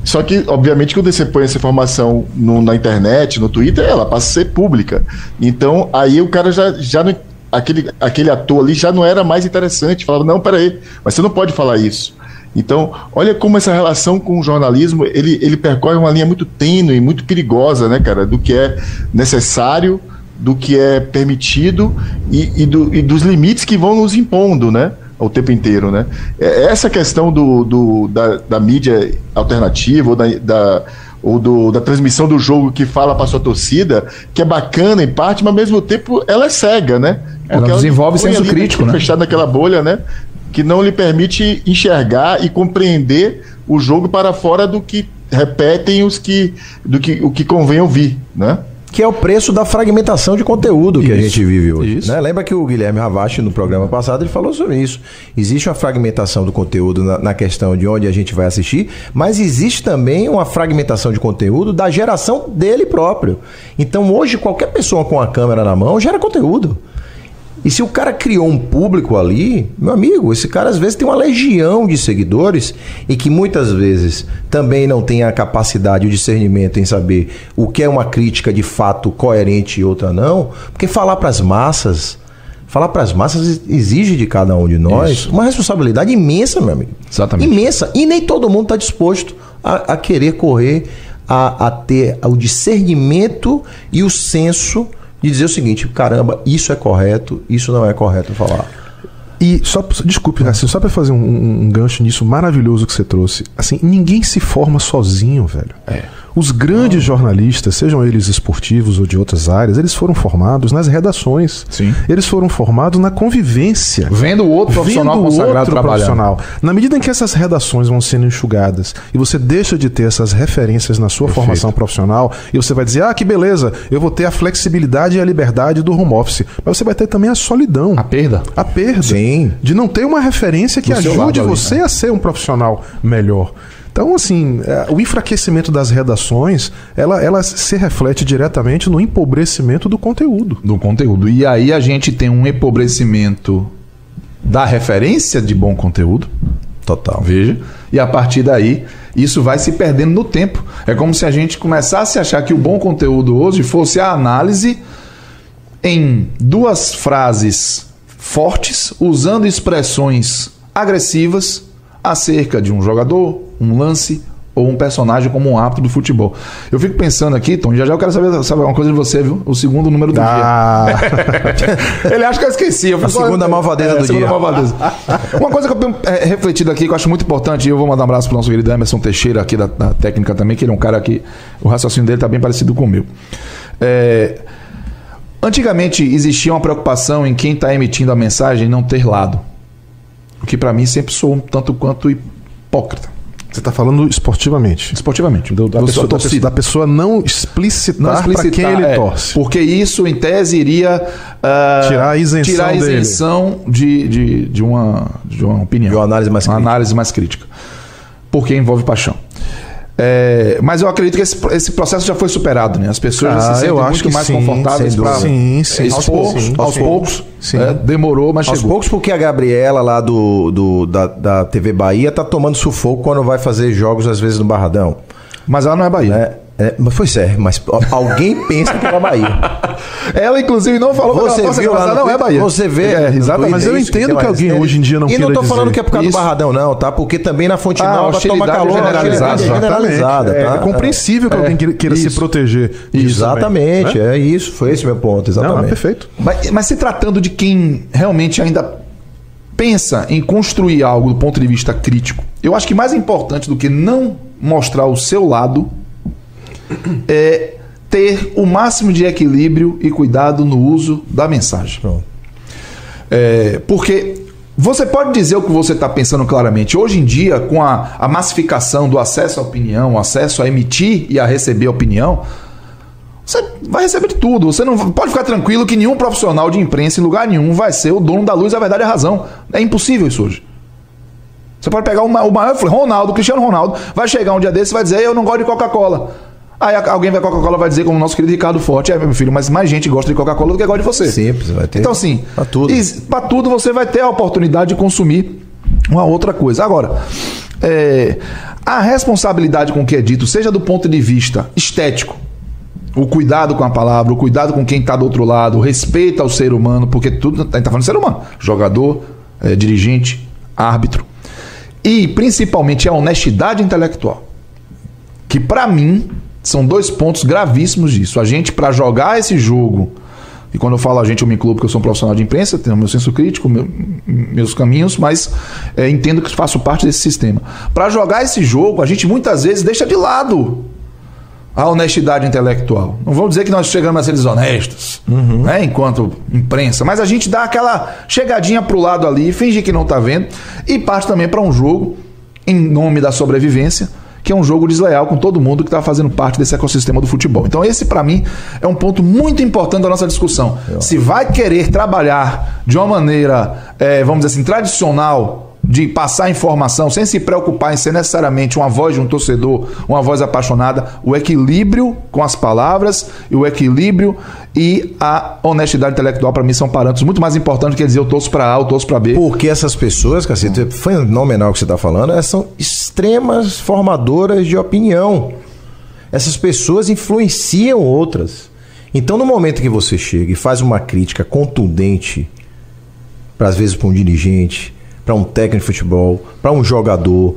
Só que, obviamente, quando você põe essa informação no, na internet, no Twitter, ela passa a ser pública. Então, aí o cara já, já não, aquele, aquele ator ali já não era mais interessante. Falava, não, peraí, mas você não pode falar isso. Então, olha como essa relação com o jornalismo, ele, ele percorre uma linha muito tênue, muito perigosa, né, cara, do que é necessário, do que é permitido e, e, do, e dos limites que vão nos impondo, né, o tempo inteiro, né. É, essa questão do, do da, da, mídia alternativa ou da, da ou do, da transmissão do jogo que fala para sua torcida, que é bacana em parte, mas ao mesmo tempo ela é cega, né? Porque ela desenvolve ela senso crítico, né? Fechado naquela bolha, né? Que não lhe permite enxergar e compreender o jogo para fora do que repetem os que do que o que convém ouvir, né? Que é o preço da fragmentação de conteúdo que isso, a gente vive hoje. Né? Lembra que o Guilherme Ravache, no programa passado, ele falou sobre isso. Existe uma fragmentação do conteúdo na, na, questão de onde a gente vai assistir, mas existe também uma fragmentação de conteúdo da geração dele próprio. Então, hoje, qualquer pessoa com a câmera na mão gera conteúdo. E se o cara criou um público ali, meu amigo, esse cara às vezes tem uma legião de seguidores e que muitas vezes também não tem a capacidade, o discernimento em saber o que é uma crítica de fato coerente e outra não, porque falar para as massas, falar para as massas exige de cada um de nós Isso. uma responsabilidade imensa, meu amigo. Exatamente. Imensa. E nem todo mundo está disposto a, a, querer correr, a, a ter o discernimento e o senso de dizer o seguinte: caramba, isso é correto, isso não é correto falar. E só, desculpe, assim, só para fazer um, um, gancho nisso maravilhoso que você trouxe. Assim, ninguém se forma sozinho, velho. É. Os grandes jornalistas, sejam eles esportivos ou de outras áreas, eles foram formados nas redações. Sim. Eles foram formados na convivência. Vendo o outro profissional vendo consagrado outro profissional. Na medida em que essas redações vão sendo enxugadas e você deixa de ter essas referências na sua Perfeito. formação profissional e você vai dizer, ah, que beleza, eu vou ter a flexibilidade e a liberdade do home office. Mas você vai ter também a solidão. A perda. A perda. Sim. De não ter uma referência que ajude você ali, né? a ser um profissional melhor. Então, assim, é, o enfraquecimento das redações, ela, ela se reflete diretamente no empobrecimento do conteúdo. Do conteúdo. E aí a gente tem um empobrecimento da referência de bom conteúdo. Total. Veja. E a partir daí, isso vai se perdendo no tempo. É como se a gente começasse a achar que o bom conteúdo hoje fosse a análise em duas frases fortes, usando expressões agressivas acerca de um jogador, um lance ou um personagem como um hábito do futebol. Eu fico pensando aqui, Tom, já já eu quero saber, saber uma coisa de você, viu? O segundo número do ah. dia. Ele acha que eu esqueci. Eu a segunda malvadeza é, do segunda dia. Malvadeza. uma coisa que eu tenho é, refletido aqui, que eu acho muito importante, e eu vou mandar um abraço pro nosso querido Emerson Teixeira aqui da, da técnica também, que ele é um cara que o raciocínio dele tá bem parecido com o meu. É, antigamente existia uma preocupação em quem está emitindo a mensagem não ter lado. O que para mim sempre sou um tanto quanto hipócrita. Você está falando esportivamente. Esportivamente. Do, da, pessoa, da, pessoa, da, pessoa, não explicitar, não para quem ele é, torce. Porque isso, em tese, iria uh, tirar a isenção, tirar a isenção de, de, de, uma, de uma opinião. De uma análise mais uma crítica. análise mais crítica. Porque envolve paixão. É, mas eu acredito que esse, esse, processo já foi superado, né? As pessoas ah, já se sentem muito mais sim, confortáveis para sim, sim, aos poucos, sim, aos poucos. É, demorou, mas aos chegou. poucos, porque a Gabriela lá do, do da, da, TV Bahia tá tomando sufoco quando vai fazer jogos às vezes no Barradão. Mas ela não é Bahia. Né? É, mas foi certo, mas alguém pensa que era Bahia. Ela, inclusive, não falou você que viu lá não é Bahia. Você vê. É, exatamente. Mas eu entendo que alguém hoje em dia não E não tô dizer. falando que é por causa do Barradão, não, tá? Porque também na Fonte Ah, Nova toma calor generalizada. é generalizada, É, tá? é compreensível que alguém queira, se proteger. É, Exatamente, né? é isso. Foi esse meu ponto, exatamente. é perfeito. Mas, mas se tratando de quem realmente ainda pensa em construir algo do ponto de vista crítico, eu acho que mais importante do que não mostrar o seu lado é ter o máximo de equilíbrio e cuidado no uso da mensagem. É, porque você pode dizer o que você está pensando claramente. Hoje em dia, com a, a massificação do acesso à opinião, o acesso a emitir e a receber opinião, você vai receber de tudo. Você não pode ficar tranquilo que nenhum profissional de imprensa em lugar nenhum vai ser o dono da luz, a verdade e a razão. É impossível isso hoje. Você pode pegar o maior Ronaldo, Cristiano Ronaldo, vai chegar um dia desse e vai dizer: Eu não gosto de Coca-Cola. Aí alguém vai Coca-Cola vai dizer, como o nosso querido Ricardo Forte, é meu filho, mas mais gente gosta de Coca-Cola do que gosta de você. Simples, vai ter. Então, assim, Pra tudo. para tudo você vai ter a oportunidade de consumir uma outra coisa. Agora, é, a responsabilidade com o que é dito, seja do ponto de vista estético, o cuidado com a palavra, o cuidado com quem está do outro lado, o respeito ao ser humano, porque tudo a gente está falando de ser humano, jogador, é, dirigente, árbitro, e principalmente a honestidade intelectual, que para mim são dois pontos gravíssimos disso. A gente para jogar esse jogo e quando eu falo a gente, eu me incluo porque eu sou um profissional de imprensa, tenho meu senso crítico, meu- meus caminhos, mas é, entendo que faço parte desse sistema. Para jogar esse jogo, a gente muitas vezes deixa de lado a honestidade intelectual. Não vou dizer que nós chegamos a ser desonestos, né, enquanto imprensa, mas a gente dá aquela chegadinha pro lado ali, finge que não tá vendo e parte também para um jogo em nome da sobrevivência, que é um jogo desleal com todo mundo que está fazendo parte desse ecossistema do futebol. Então esse para mim é um ponto muito importante da nossa discussão. Se vai querer trabalhar de uma maneira, eh, vamos dizer assim, tradicional de passar informação sem se preocupar em ser necessariamente uma voz de um torcedor, uma voz apaixonada, o equilíbrio com as palavras e o equilíbrio e a honestidade intelectual para mim são parâmetros muito mais importantes que dizer eu torço para A, eu torço para B. Porque essas pessoas, cacete, fenomenal que você está falando, elas são extremas formadoras de opinião. Essas pessoas influenciam outras. Então, no momento que você chega e faz uma crítica contundente, para às vezes para um dirigente, para um técnico de futebol, para um jogador,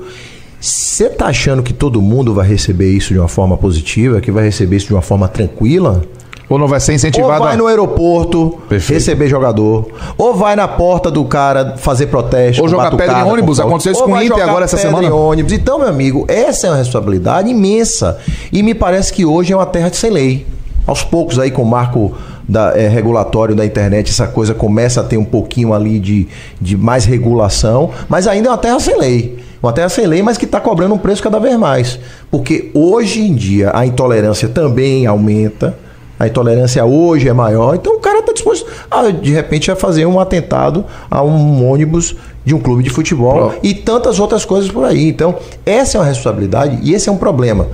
você tá achando que todo mundo vai receber isso de uma forma positiva, que vai receber isso de uma forma tranquila? Ou não vai ser Ou incentivado vai a... no aeroporto Perfeito. receber jogador, ou vai na porta do cara fazer protesto, Ou jogar pedra em ônibus, com- aconteceu isso ou com o vai Inter agora essa semana. em ônibus. Então, meu amigo, essa é uma responsabilidade imensa. E me parece que hoje é uma terra de sem lei. Aos poucos aí com o marco da, eh, regulatório da internet, essa coisa começa a ter um pouquinho ali de, de mais regulação, mas ainda é uma terra sem lei. Uma terra sem lei, mas que está cobrando um preço cada vez mais. Porque hoje em dia a intolerância também aumenta. A intolerância hoje é maior, então o cara está disposto, a, de repente, a fazer um atentado a um ônibus de um clube de futebol Pro- e tantas outras coisas por aí. Então, essa é uma responsabilidade e esse é um problema,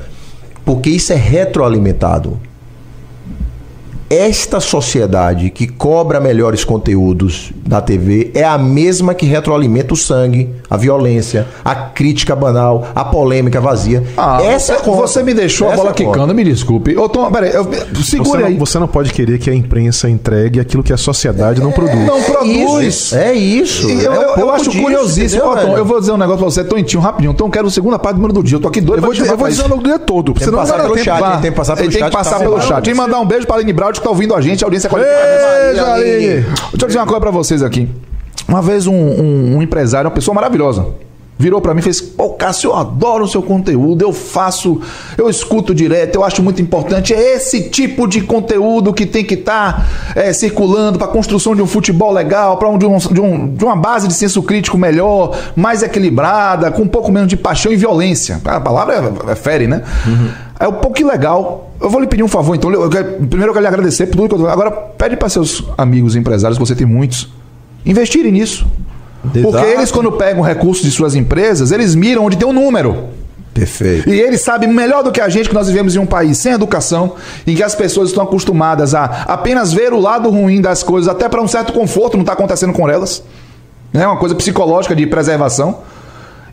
porque isso é retroalimentado. Esta sociedade que cobra melhores conteúdos na TV é a mesma que retroalimenta o sangue, a violência, a crítica banal, a polêmica vazia. Ah, Essa é a você, conta. você me deixou a Essa bola é a conta. quicando, me desculpe. Ô, Tom, peraí, eu, Você segure aí. não, você não pode querer que a imprensa entregue aquilo que a sociedade não produz. Não produz. É isso. E Eu, É um eu- eu pouco acho disso, curiosíssimo. entendeu, Tom, eu vou dizer um negócio pra você, Tontinho, rapidinho. Então, eu quero a segunda parte do número do dia. Eu tô aqui doido Eu pra vou, te eu vou pra dizer isso. o dia todo. que Senão não passar pelo tempo. chat, tem que passar pelo Ele tem chat, que passar pelo chat. E mandar um beijo para a Aline Braud, que tá ouvindo a gente, a audiência qualificada. Beijo. Aline. Deixa eu dizer uma coisa pra vocês aqui. Uma vez um, um- um empresário, uma pessoa maravilhosa, virou pra mim e fez: Pô, Cássio, eu adoro o seu conteúdo, eu faço, eu escuto direto, eu acho muito importante. É esse tipo de conteúdo que tem que estar circulando pra construção de um futebol legal, para um, de, um- de um- de uma base de senso crítico melhor, mais equilibrada, com um pouco menos de paixão e violência. A palavra é, é fere, né? É um pouco legal. Eu vou lhe pedir um favor, então. Eu primeiro eu quero lhe agradecer por tudo que eu Agora, pede para seus amigos empresários, que você tem muitos, investirem nisso. Porque Exato. eles, quando pegam recursos de suas empresas, eles miram onde tem um número. Perfeito. E eles sabem melhor do que a gente que nós vivemos em um país sem educação, em que as pessoas estão acostumadas a apenas ver o lado ruim das coisas, até para um certo conforto não está acontecendo com elas. É uma coisa psicológica de preservação.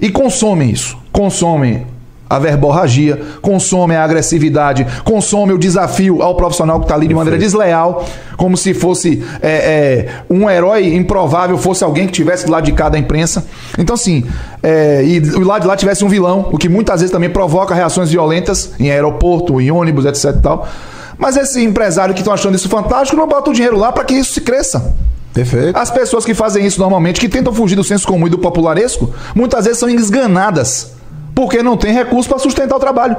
E consomem isso. Consomem a verborragia, consome a agressividade, consome o desafio ao profissional que está ali de maneira desleal, como se fosse é, é, um herói improvável, fosse alguém que tivesse do lado de cá da imprensa. Então, assim, é, e do lado de lá tivesse um vilão, o que muitas vezes também provoca reações violentas em aeroporto, em ônibus, etc e tal. Mas esse empresário que estão achando isso fantástico não bota o dinheiro lá para que isso se cresça. Perfeito. As pessoas que fazem isso normalmente, que tentam fugir do senso comum e do popularesco, muitas vezes são esganadas porque não tem recurso para sustentar o trabalho.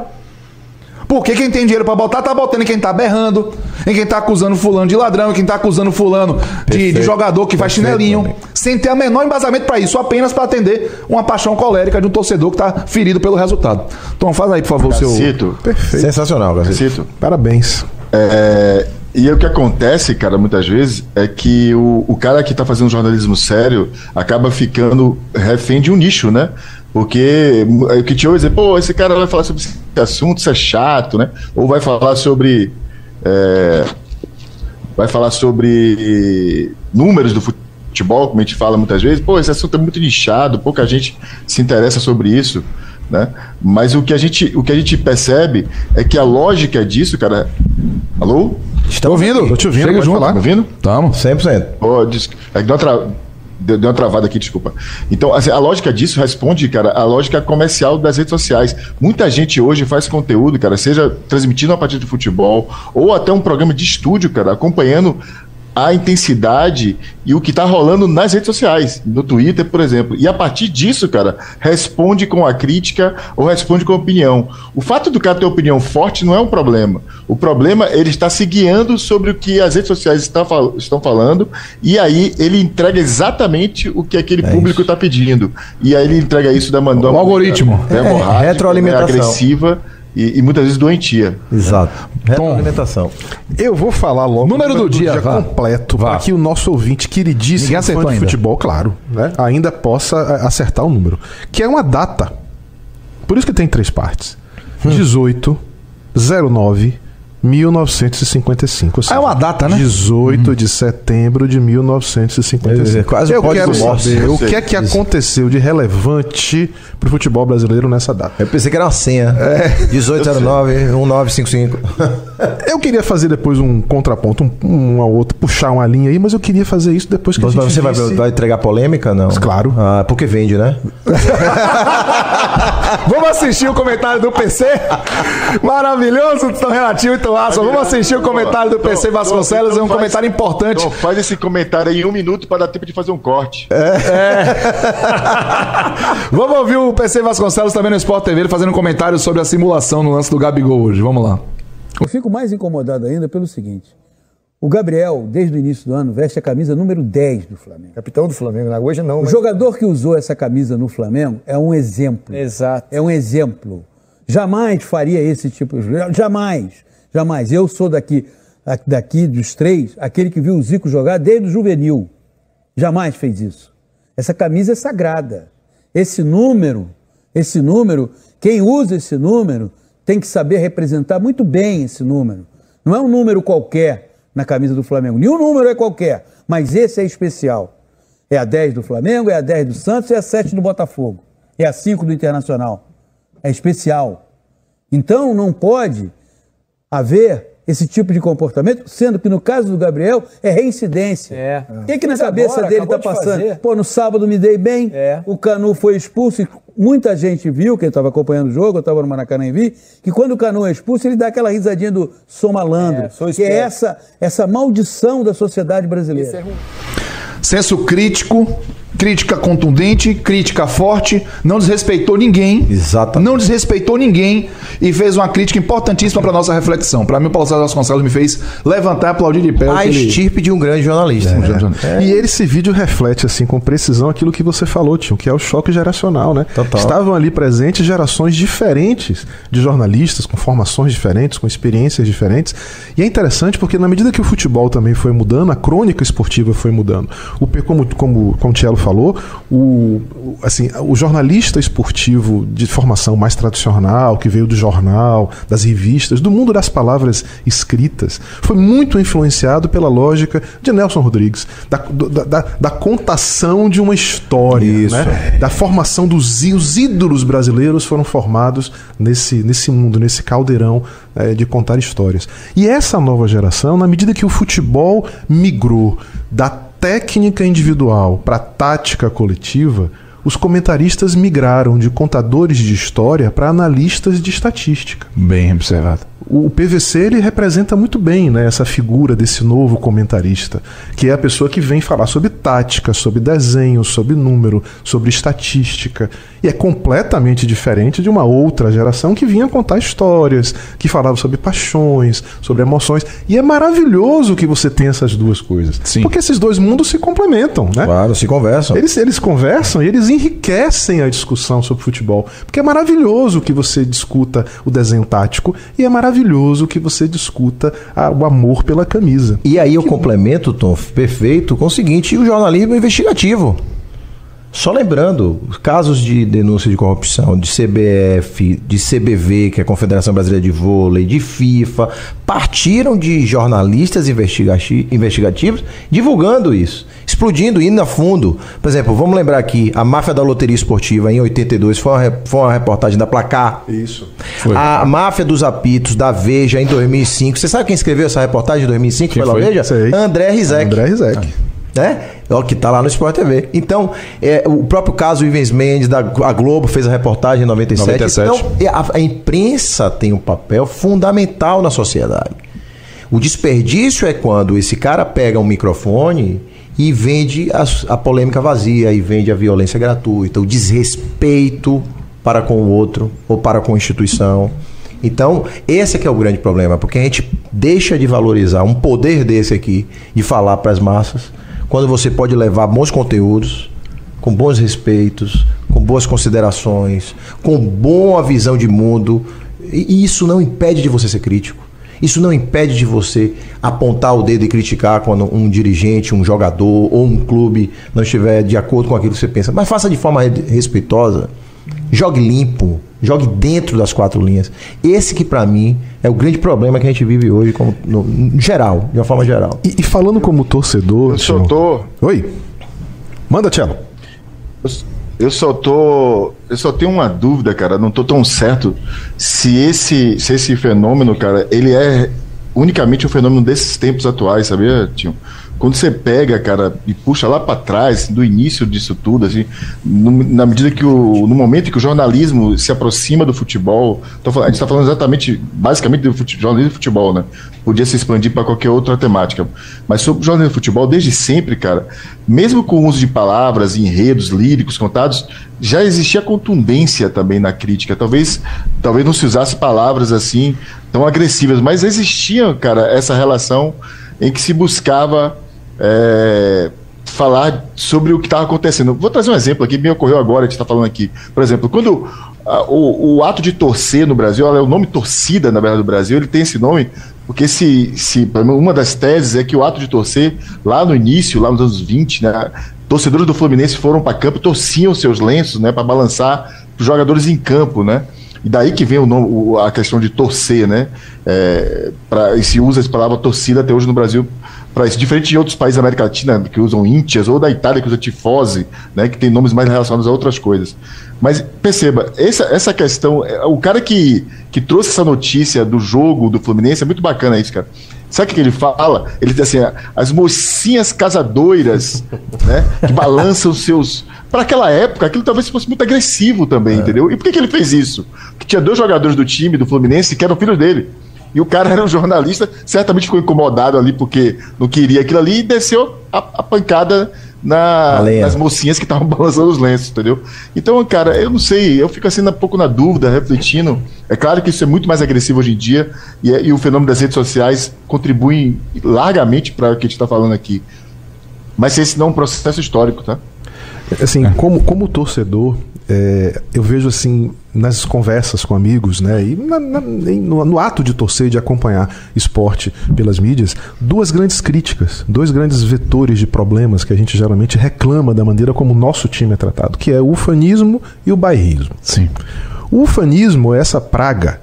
Porque quem tem dinheiro para botar, tá botando em quem tá berrando, em quem tá acusando fulano de ladrão, em quem tá acusando fulano de, de jogador que faz chinelinho, também. sem ter a menor embasamento para isso, apenas para atender uma paixão colérica de um torcedor que tá ferido pelo resultado. Então faz aí, por favor, o seu. Perfeito. Sensacional, Gacito. Parabéns. É, e o que acontece, cara, muitas vezes, é que o, o cara que está fazendo jornalismo sério acaba ficando refém de um nicho, né? Porque o que te ouve dizer, pô, esse cara vai falar sobre esse assunto, isso é chato, né? Ou vai falar sobre. É, vai falar sobre números do futebol, como a gente fala muitas vezes, pô, esse assunto é muito nichado, pouca gente se interessa sobre isso. Né? Mas o que, a gente, o que a gente percebe é que a lógica disso, cara. Alô? Estou ouvindo? Estou te ouvindo. Chega junto. Tá me ouvindo? Estamos. 100%. Oh, des... É que deu uma, deu, deu uma travada aqui, desculpa. Então, assim, a lógica disso responde, cara, a lógica comercial das redes sociais. Muita gente hoje faz conteúdo, cara, seja transmitindo uma partida de futebol ou até um programa de estúdio, cara, acompanhando a intensidade e o que está rolando nas redes sociais, no Twitter, por exemplo. E a partir disso, cara, responde com a crítica ou responde com a opinião. O fato do cara ter opinião forte não é um problema. O problema é ele está se guiando sobre o que as redes sociais estão, fal estão falando e aí ele entrega exatamente o que aquele é público está pedindo. E aí ele entrega isso da maneira. O algoritmo. É, é, retroalimentação. agressiva e, e, muitas vezes doentia. Exato. Tom, alimentação. Eu vou falar logo número, número do, do, dia, dia completo para que o nosso ouvinte queridíssimo fã de ainda. futebol, claro, né, ainda possa é, acertar o número, que é uma data. Por isso que tem três partes. Hum. 18 09 1955. Seja, ah, é uma data, né? 18 uhum. de setembro de 1955. É, quase Eu quero saber o que é que aconteceu de relevante pro futebol brasileiro nessa data. Eu pensei que era uma senha. É. 1809 1955. Eu queria fazer depois um contraponto, um, um ao outro, puxar uma linha aí, mas eu queria fazer isso depois que mas, a gente Você disse... vai, vai entregar polêmica, não? Claro. Ah, porque vende, né? Vamos assistir o comentário do PC? Maravilhoso, tão relativo e tão aço. Vamos assistir o comentário do PC Vasconcelos, é um comentário importante. Então faz esse comentário aí em um minuto para dar tempo de fazer um corte. É. é. Vamos ouvir o PC Vasconcelos também no Sport TV fazendo um comentário sobre a simulação no lance do Gabigol hoje. Vamos lá. Eu fico mais incomodado ainda pelo seguinte. O Gabriel, desde o início do ano, veste a camisa número 10 do Flamengo. Capitão do Flamengo, né? hoje não. O mas... jogador que usou essa camisa no Flamengo é um exemplo. Exato. É um exemplo. Jamais faria esse tipo de. Jamais. Jamais. Eu sou daqui, daqui dos três, aquele que viu o Zico jogar desde o juvenil. Jamais fez isso. Essa camisa é sagrada. Esse número, esse número, quem usa esse número tem que saber representar muito bem esse número. Não é um número qualquer na camisa do Flamengo. Nenhum número é qualquer, mas esse é especial. É a 10 do Flamengo, é a 10 do Santos, é a 7 do Botafogo. É a 5 do Internacional. É especial. Então não pode haver esse tipo de comportamento, sendo que no caso do Gabriel é reincidência. É. O que, que na cabeça agora, dele está passando? De Pô, no sábado me dei bem, é. o Canu foi expulso e muita gente viu, quem estava acompanhando o jogo, eu estava no Maracanã e vi, que quando o Canu é expulso, ele dá aquela risadinha do sou malandro, é, que é essa, essa maldição da sociedade brasileira. Isso é ruim. Senso crítico, crítica contundente, crítica forte, não desrespeitou ninguém. Exato. Não desrespeitou ninguém e fez uma crítica importantíssima para nossa reflexão. Para mim, o Paulo César Vasconcelos me fez levantar e aplaudir de pé. A estirpe de um grande jornalista. É. É. E esse vídeo reflete, assim, com precisão aquilo que você falou, Tio, que é o choque geracional, né? Total. Estavam ali presentes gerações diferentes de jornalistas, com formações diferentes, com experiências diferentes. E é interessante porque, na medida que o futebol também foi mudando, a crônica esportiva foi mudando. O, como, como, como o Tielo falou, falou, o, assim, o jornalista esportivo de formação mais tradicional, que veio do jornal, das revistas, do mundo das palavras escritas, foi muito influenciado pela lógica de Nelson Rodrigues, da, da, da, da contação de uma história, né? da formação dos os ídolos brasileiros foram formados nesse, nesse mundo, nesse caldeirão é, de contar histórias. E essa nova geração, na medida que o futebol migrou da técnica individual para tática coletiva, os comentaristas migraram de contadores de história para analistas de estatística. Bem observado o PVC ele representa muito bem né, essa figura desse novo comentarista, que é a pessoa que vem falar sobre tática, sobre desenho, sobre número, sobre estatística. E é completamente diferente de uma outra geração que vinha contar histórias, que falava sobre paixões, sobre emoções. E é maravilhoso que você tenha essas duas coisas. Sim. Porque esses dois mundos se complementam, né? Claro, se conversam. Eles, eles conversam e eles enriquecem a discussão sobre futebol. Porque é maravilhoso que você discuta o desenho tático e é maravilhoso maravilhoso que você discuta a, o amor pela camisa. E aí eu complemento, Tom, perfeito, com o seguinte: o jornalismo investigativo. Só lembrando, casos de denúncia de corrupção de CBF, de CBV, que é a Confederação Brasileira de Vôlei, de FIFA, partiram de jornalistas investigativos divulgando isso, explodindo, indo a fundo. Por exemplo, vamos lembrar aqui, a máfia da loteria esportiva em 82 foi uma, foi uma reportagem da Placar. Isso. Foi. A máfia dos apitos da Veja em 2005. Você sabe quem escreveu essa reportagem em 2005 quem pela foi? Veja? Sei. André Rizek. André Rizek. Ah né? É o que está lá no Sport TV. Então, é, o próprio caso Ivens Mendes, da a Globo fez a reportagem em 97. 97. Então, a, a imprensa tem um papel fundamental na sociedade. O desperdício é quando esse cara pega um microfone e vende a, a, polêmica vazia, e vende a violência gratuita, o desrespeito para com o outro ou para com a instituição. Então, esse é que é o grande problema, porque a gente deixa de valorizar um poder desse aqui, de falar para as massas, quando você pode levar bons conteúdos, com bons respeitos, com boas considerações, com boa visão de mundo. E isso não impede de você ser crítico. Isso não impede de você apontar o dedo e criticar quando um dirigente, um jogador ou um clube não estiver de acordo com aquilo que você pensa. Mas faça de forma respeitosa. Jogue limpo, jogue dentro das quatro linhas. Esse que para mim é o grande problema que a gente vive hoje, como, no, no geral, de uma forma geral. E, e falando como torcedor. Eu só tô. Oi. Manda, Tchelo. Eu, eu só tô. Eu só tenho uma dúvida, cara. Não tô tão certo se esse, se esse fenômeno, cara, ele é unicamente um fenômeno desses tempos atuais, sabia, Tio? Quando você pega, cara, e puxa lá para trás, do início disso tudo, assim, no, na medida que o, no momento que o jornalismo se aproxima do futebol, falando, a gente está falando exatamente, basicamente do fute, jornalismo de futebol, né? Podia se expandir para qualquer outra temática, mas sobre o jornalismo de futebol, desde sempre, cara, mesmo com o uso de palavras, enredos, líricos contados, já existia contundência também na crítica. Talvez, talvez não se usasse palavras assim tão agressivas, mas existia, cara, essa relação em que se buscava é, falar sobre o que estava acontecendo. Vou trazer um exemplo aqui, me ocorreu agora, a gente está falando aqui. Por exemplo, quando a, o, o, ato de torcer no Brasil, é o nome torcida, na verdade, do Brasil, ele tem esse nome porque se, se uma das teses é que o ato de torcer, lá no início, lá nos anos 20, né, torcedores do Fluminense foram para campo, torciam seus lenços né, para balançar os jogadores em campo, né? E daí que vem o nome, a questão de torcer, né? É, pra, e se usa essa palavra torcida até hoje no Brasil para isso, diferente de outros países da América Latina que usam íntias, ou da Itália que usa tifose, né, que tem nomes mais relacionados a outras coisas. Mas perceba, essa, essa questão, é, o cara que, que trouxe essa notícia do jogo do Fluminense é muito bacana isso, cara. Sabe o que ele fala? Ele diz assim: as mocinhas casadoiras, né, que balançam seus. Para aquela época, aquilo talvez fosse muito agressivo também, é. entendeu? E por que, que ele fez isso? Porque tinha dois jogadores do time do Fluminense que eram filhos dele. E o cara era um jornalista, certamente ficou incomodado ali porque não queria aquilo ali e desceu a, a pancada na, nas mocinhas que estavam balançando os lenços, entendeu? Então, cara, eu não sei, eu fico assim um pouco na dúvida, refletindo. É claro que isso é muito mais agressivo hoje em dia e, e o fenômeno das redes sociais contribui largamente para o que a gente está falando aqui. Mas esse não é um processo histórico, tá? Assim, como, como torcedor, é, eu vejo assim nas conversas com amigos, né? E na, na, no, no, ato de torcer e de acompanhar esporte pelas mídias, duas grandes críticas, dois grandes vetores de problemas que a gente geralmente reclama da maneira como o nosso time é tratado, que é o ufanismo e o bairrismo. Sim. O ufanismo é essa praga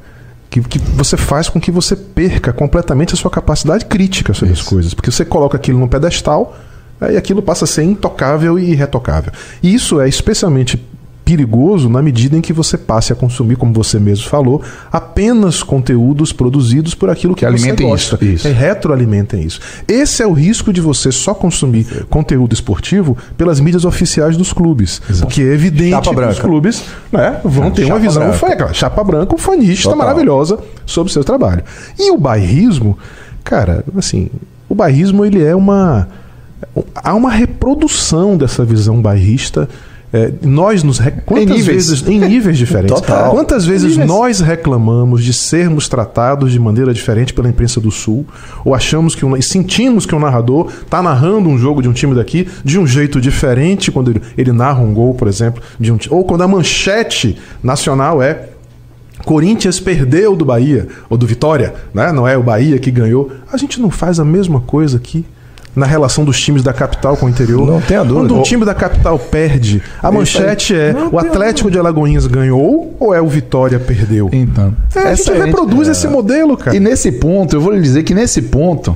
que, que você faz com que você perca completamente a sua capacidade crítica sobre Isso. as coisas, porque você coloca aquilo no pedestal Aí aquilo passa a ser intocável e irretocável. E isso é especialmente perigoso na medida em que você passe a consumir, como você mesmo falou, apenas conteúdos produzidos por aquilo que, que alimentem isso, isso. É, retroalimentem isso. Esse é o risco de você só consumir conteúdo esportivo pelas mídias oficiais dos clubes. Exato. Porque é evidente que os clubes né, vão ter uma visão branca. chapa branca, fanista Total. maravilhosa sobre o seu trabalho. E o bairrismo, cara, assim, o bairrismo ele é uma há uma reprodução dessa visão bairrista. É, nós nos quantas em níveis. vezes em níveis diferentes Total. quantas vezes nós reclamamos de sermos tratados de maneira diferente pela imprensa do sul ou achamos que um, sentimos que o narrador está narrando um jogo de um time daqui de um jeito diferente quando ele, ele narra um gol por exemplo de um ou quando a manchete nacional é Corinthians perdeu do Bahia ou do Vitória, né? não é o Bahia que ganhou. A gente não faz a mesma coisa aqui na relação dos times da capital com o interior. Não tem a dúvida. Quando um time da capital perde, a manchete é não o Atlético de Alagoinhas ganhou ou é o Vitória perdeu? Então. É, a gente reproduz é... esse modelo, cara. E nesse ponto, eu vou lhe dizer que nesse ponto,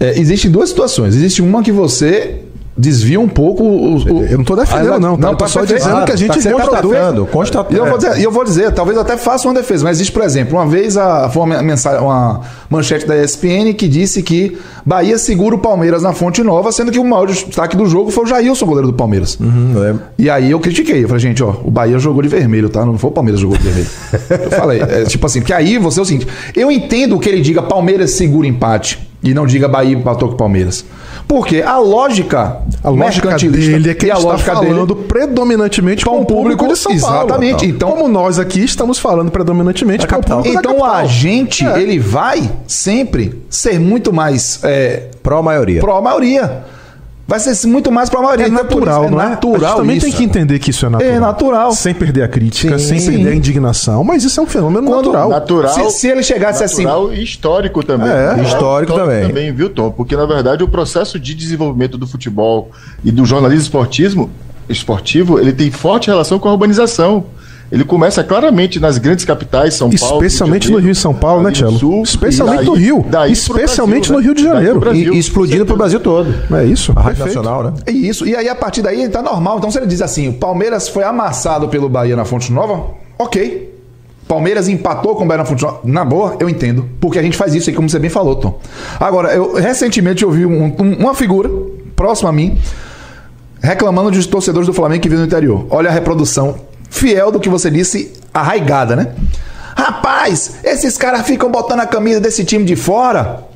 é, existem duas situações. Existe uma que você desvia um pouco o, o, eu não estou defendendo a, não, tá? não tá só dizendo claro, que a gente tá reproduz constatando, e eu vou dizer, eu vou dizer talvez eu até faça uma defesa mas existe por exemplo uma vez a, foi uma, mensagem, uma manchete da ESPN que disse que Bahia segura o Palmeiras na Fonte Nova sendo que o maior destaque do jogo foi o Jailson goleiro do Palmeiras. Uhum, é. e aí eu critiquei eu falei gente ó o Bahia jogou de vermelho tá? Não foi o Palmeiras que jogou de vermelho. Eu falei é, tipo assim porque aí você é o seguinte eu entendo que ele diga Palmeiras segura empate e não diga Bahia empatou com o Palmeiras porque a lógica, a lógica dele é que e a lógica está falando dele, predominantemente com o público de São Paulo. Exatamente. Então, como nós aqui estamos falando predominantemente com o público Então a gente, é. ele vai sempre ser muito mais é, pró maioria. Vai ser muito mais para a maioria. É natural, é não é? Natural a gente também isso. tem que entender que isso é natural. É natural. Sem perder a crítica, sim, sem sim. perder a indignação, mas isso é um fenômeno Quando natural. Natural. Se, se ele chegasse natural assim. histórico também. É, histórico, também. também, viu, Tom? Porque, na verdade, o processo de desenvolvimento do futebol e do jornalismo esportivo, esportivo ele tem forte relação com a urbanização. Ele começa claramente nas grandes capitais, São Paulo. Especialmente no Rio e São Paulo, né, Tiago? Especialmente daí, no Rio. Especialmente Brasil, no Rio de Janeiro. Né? E, e explodindo para o Brasil todo. É isso. A Rádio Nacional, né? É isso. E aí, a partir daí, está normal. Então, se ele diz assim: o Palmeiras foi amassado pelo Bahia na Fonte Nova, ok. Palmeiras empatou com o Bahia na Fonte Nova. Na boa, eu entendo. Porque a gente faz isso aí, como você bem falou, Tom. Agora, eu recentemente ouvi um, um, uma figura próxima a mim reclamando de torcedores do Flamengo que vivem no interior. Olha a reprodução fiel do que você disse, arraigada, né? Rapaz, esses caras ficam botando a camisa desse time de fora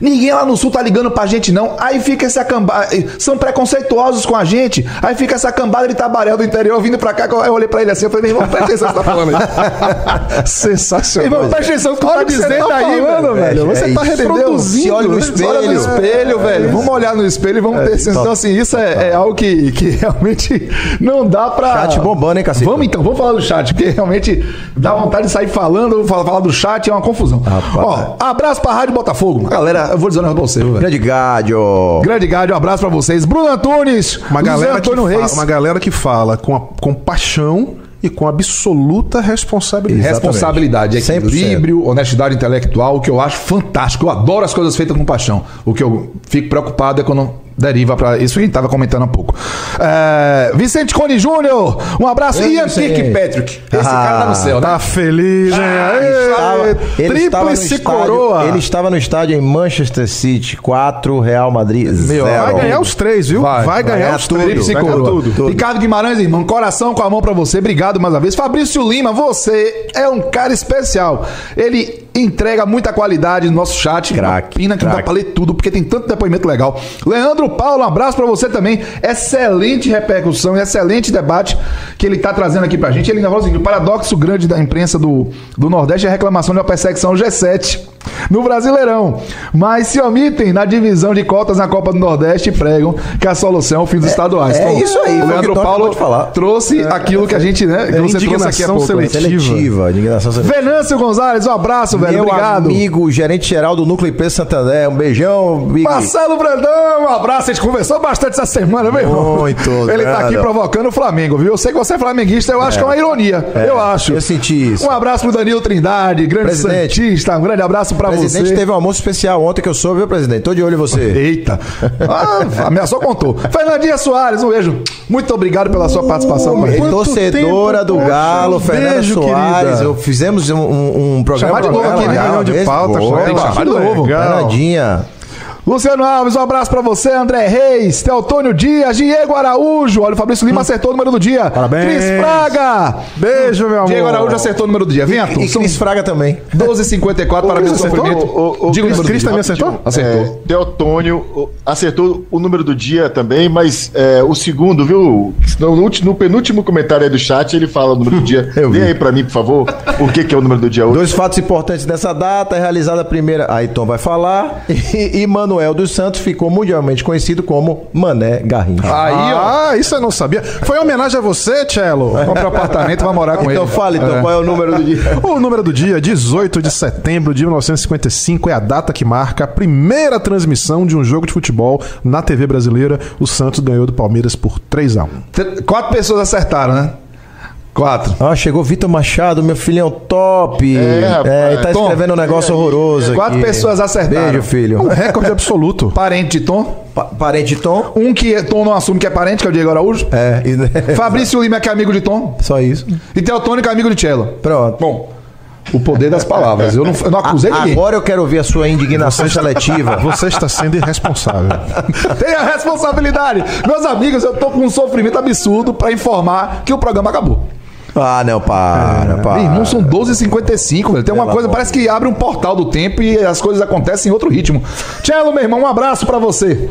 Ninguém lá no sul tá ligando pra gente, não. Aí fica essa cambada. São preconceituosos com a gente. Aí fica essa cambada de tabaréu do interior vindo pra cá. Eu olhei pra ele assim, eu falei, meu irmão, presta atenção que você tá falando aí. Sensacional. Irmão, presta atenção que tu tá dizendo você tá aí, falando, velho. Você é tá reproduzindo. Se olha no espelho. Olha no espelho, velho. Vamos olhar no espelho e vamos é, ter sensação. Então, assim, isso é, é, algo que, que realmente não dá pra. Chat bombando, hein, cacete? Vamos então, vamos falar do chat, porque realmente dá vontade de sair falando, falar, falar do chat é uma confusão. Ó, abraço pra Rádio Botafogo. Galera galera, eu vou dizer um negócio pra você, velho. Grande Gádio. Grande Gádio, um abraço pra vocês. Bruno Antunes, uma galera, que fala, uma galera que fala com, a, com paixão e com absoluta responsabilidade. Responsabilidade, equilíbrio, honestidade intelectual, o que eu acho fantástico. Eu adoro as coisas feitas com paixão. O que eu fico preocupado é quando deriva para isso que a gente estava comentando há pouco. É, Vicente Cone Júnior, um abraço. Eu Ian Kirkpatrick. Esse ah, cara tá no céu, né? Tá feliz, hein? Ah, ele estava, ele estava coroa. Ele estava no estádio em Manchester City, 4, Real Madrid, 0. Vai ganhar os três, viu? Vai, vai ganhar, ganhar os tudo, três. Vai ganhar tudo, tudo. Ricardo Guimarães, irmão, coração com a mão para você. Obrigado mais uma vez. Fabrício Lima, você é um cara especial. Ele entrega muita qualidade no nosso chat. Crack, pina que crack. não dá pra ler tudo, porque tem tanto depoimento legal. Leandro Paulo, um abraço para você também. Excelente repercussão, excelente debate que ele tá trazendo aqui pra gente. Ele ainda o seguinte: o paradoxo grande da imprensa do, do Nordeste é a reclamação de uma perseguição G7 no Brasileirão, mas se omitem na divisão de cotas na Copa do Nordeste e pregam que a solução é o fim dos estaduais. é isso aí, o Leandro Paulo trouxe aquilo que a gente, né, que é você trouxe aqui a pouco. né? seletiva. Seletiva, indignação seletiva. Venâncio Gonzalez, um abraço, velho. Meu Obrigado. amigo, gerente geral do Núcleo IP Santander, um beijão, Big. Marcelo Brandão, um abraço. A gente conversou bastante essa semana, meu irmão. Muito, Ele tá aqui provocando o Flamengo, viu? Eu sei que você é flamenguista, eu acho que é uma ironia. eu acho. eu senti isso. Um abraço pro Danilo Trindade, grande Presidente. Santista. Um grande abraço pra O presidente você. teve um almoço especial ontem que eu soube, viu, presidente? Tô de olho em você. Eita. Ah, ameaçou, contou. Fernandinha Soares, um beijo. Muito obrigado pela sua participação com torcedora tempo, do Galo, Fernanda beijo, Soares. querida. Eu fizemos um, um, um programa Chamar de novo aqui, né? legal de pauta, tem que chamar de novo. Fernandinha. Luciano Alves, um abraço pra você, André Reis, Teotônio Dias, Diego Araújo. Olha, o Fabrício Lima acertou o número do dia. Parabéns. Cris Fraga. Beijo, meu amor. Diego Araújo acertou o número do dia. Vento, E são Cris Fraga também. 12h54, parabéns pelo cumprimento. O- o- Diga o número do Cris dia. também acertou? Acertou. É, Teotônio acertou o número do dia também, mas é, o segundo, viu? No, no penúltimo comentário aí do chat, ele fala o número do dia. Eu vi. Lê aí pra mim, por favor, o que, que é o número do dia hoje. Dois fatos importantes dessa data, é realizada a primeira, aí Tom vai falar, e, e Manuel dos Santos ficou mundialmente conhecido como Mané Garrincha. Aí, ó. Ah, isso eu não sabia. Foi em homenagem a você, Cello. Compra um apartamento e vai morar com Então ele. fala, então, qual é o número do dia? O número do dia, 18 de setembro de 1955, é a data que marca a primeira transmissão de um jogo de futebol na TV brasileira. O Santos ganhou do Palmeiras por 3 a 1 T- Quatro pessoas acertaram, né? Quatro. Ah, chegou Vitor Machado, meu filhão top. É. É, tá Tom, escrevendo um negócio horroroso Quatro aqui. pessoas acertaram. Beijo, filho. Recorde absoluto. Parente de Tom. Pa- parente de Tom? Um que Tom não assume que é parente, que é o Diego Araújo. É, e- Fabrício Lima, que é amigo de Tom. só isso. E Teotônio, que é amigo de Cello. Pronto. Bom, o poder das palavras. Eu não, eu não acusei A- ninguém. Agora eu quero ouvir a sua indignação seletiva. Você está sendo irresponsável. Tenha responsabilidade. Meus amigos, eu tô com um sofrimento absurdo pra informar que o programa acabou. Ah, não, para, para. Meu irmão, são 12h55, velho. Tem uma coisa, parece que abre um portal do tempo e as coisas acontecem em outro ritmo. Cello, meu irmão, um abraço pra você.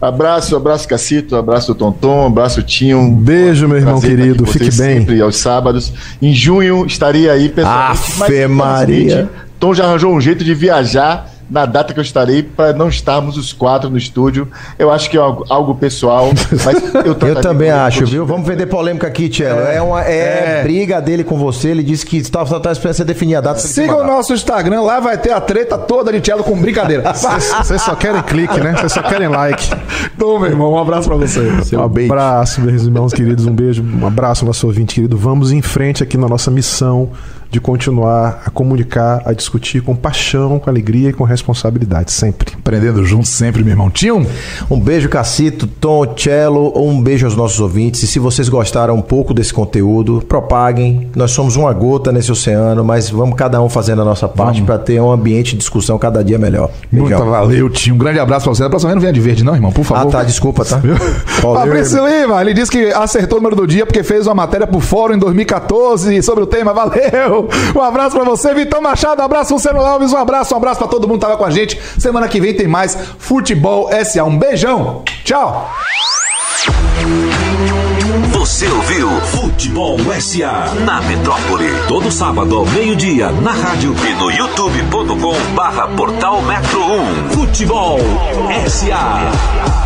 Abraço, abraço Cacito, abraço Tonton, abraço Tinho. Beijo, meu irmão querido. Fique bem. Sempre aos sábados. Em junho estaria aí pessoalmente. Afe Maria. Tom já arranjou um jeito de viajar na data que eu estarei para não estarmos os quatro no estúdio. Eu acho que é algo, algo pessoal, mas eu, Eu também acho, viu? Vamos vender polêmica aqui, Tchelo. É, uma, é, É. briga dele com você. Ele disse que tá, só tá esperando você definir a data. Siga o nosso Instagram, lá vai ter a treta toda de Cello com brincadeira. Vocês só querem clique, né? Vocês só querem like. Então, meu irmão, um abraço pra você. Seu Um abraço, meus irmãos queridos. Um beijo, um abraço, nosso ouvinte querido. Vamos em frente aqui na nossa missão de continuar a comunicar, a discutir com paixão, com alegria e com responsabilidade, sempre. Aprendendo juntos sempre, meu irmão. Tinha um. Beijo, Cacito, Tom, Cello. Um beijo aos nossos ouvintes. E se vocês gostaram um pouco desse conteúdo, propaguem. Nós somos uma gota nesse oceano, mas vamos cada um fazendo a nossa parte para ter um ambiente de discussão cada dia melhor. Muito valeu, Tinha um grande abraço pra você. Da próxima vez não venha de verde, não, irmão, por Ah, favor. tá, desculpa, tá? Fabrício Lima, ele disse que acertou o número do dia porque fez uma matéria pro fórum em 2014 sobre o tema. Valeu! Um abraço pra você, Vitor Machado. Um abraço, Luciano Alves. Um abraço, um abraço pra todo mundo que tava com a gente. Semana que vem tem mais Futebol SA. Um beijão. Tchau. Você ouviu Futebol SA na Metrópole. Todo sábado ao meio-dia na rádio e no youtube.com barra portal Metro 1. Futebol SA.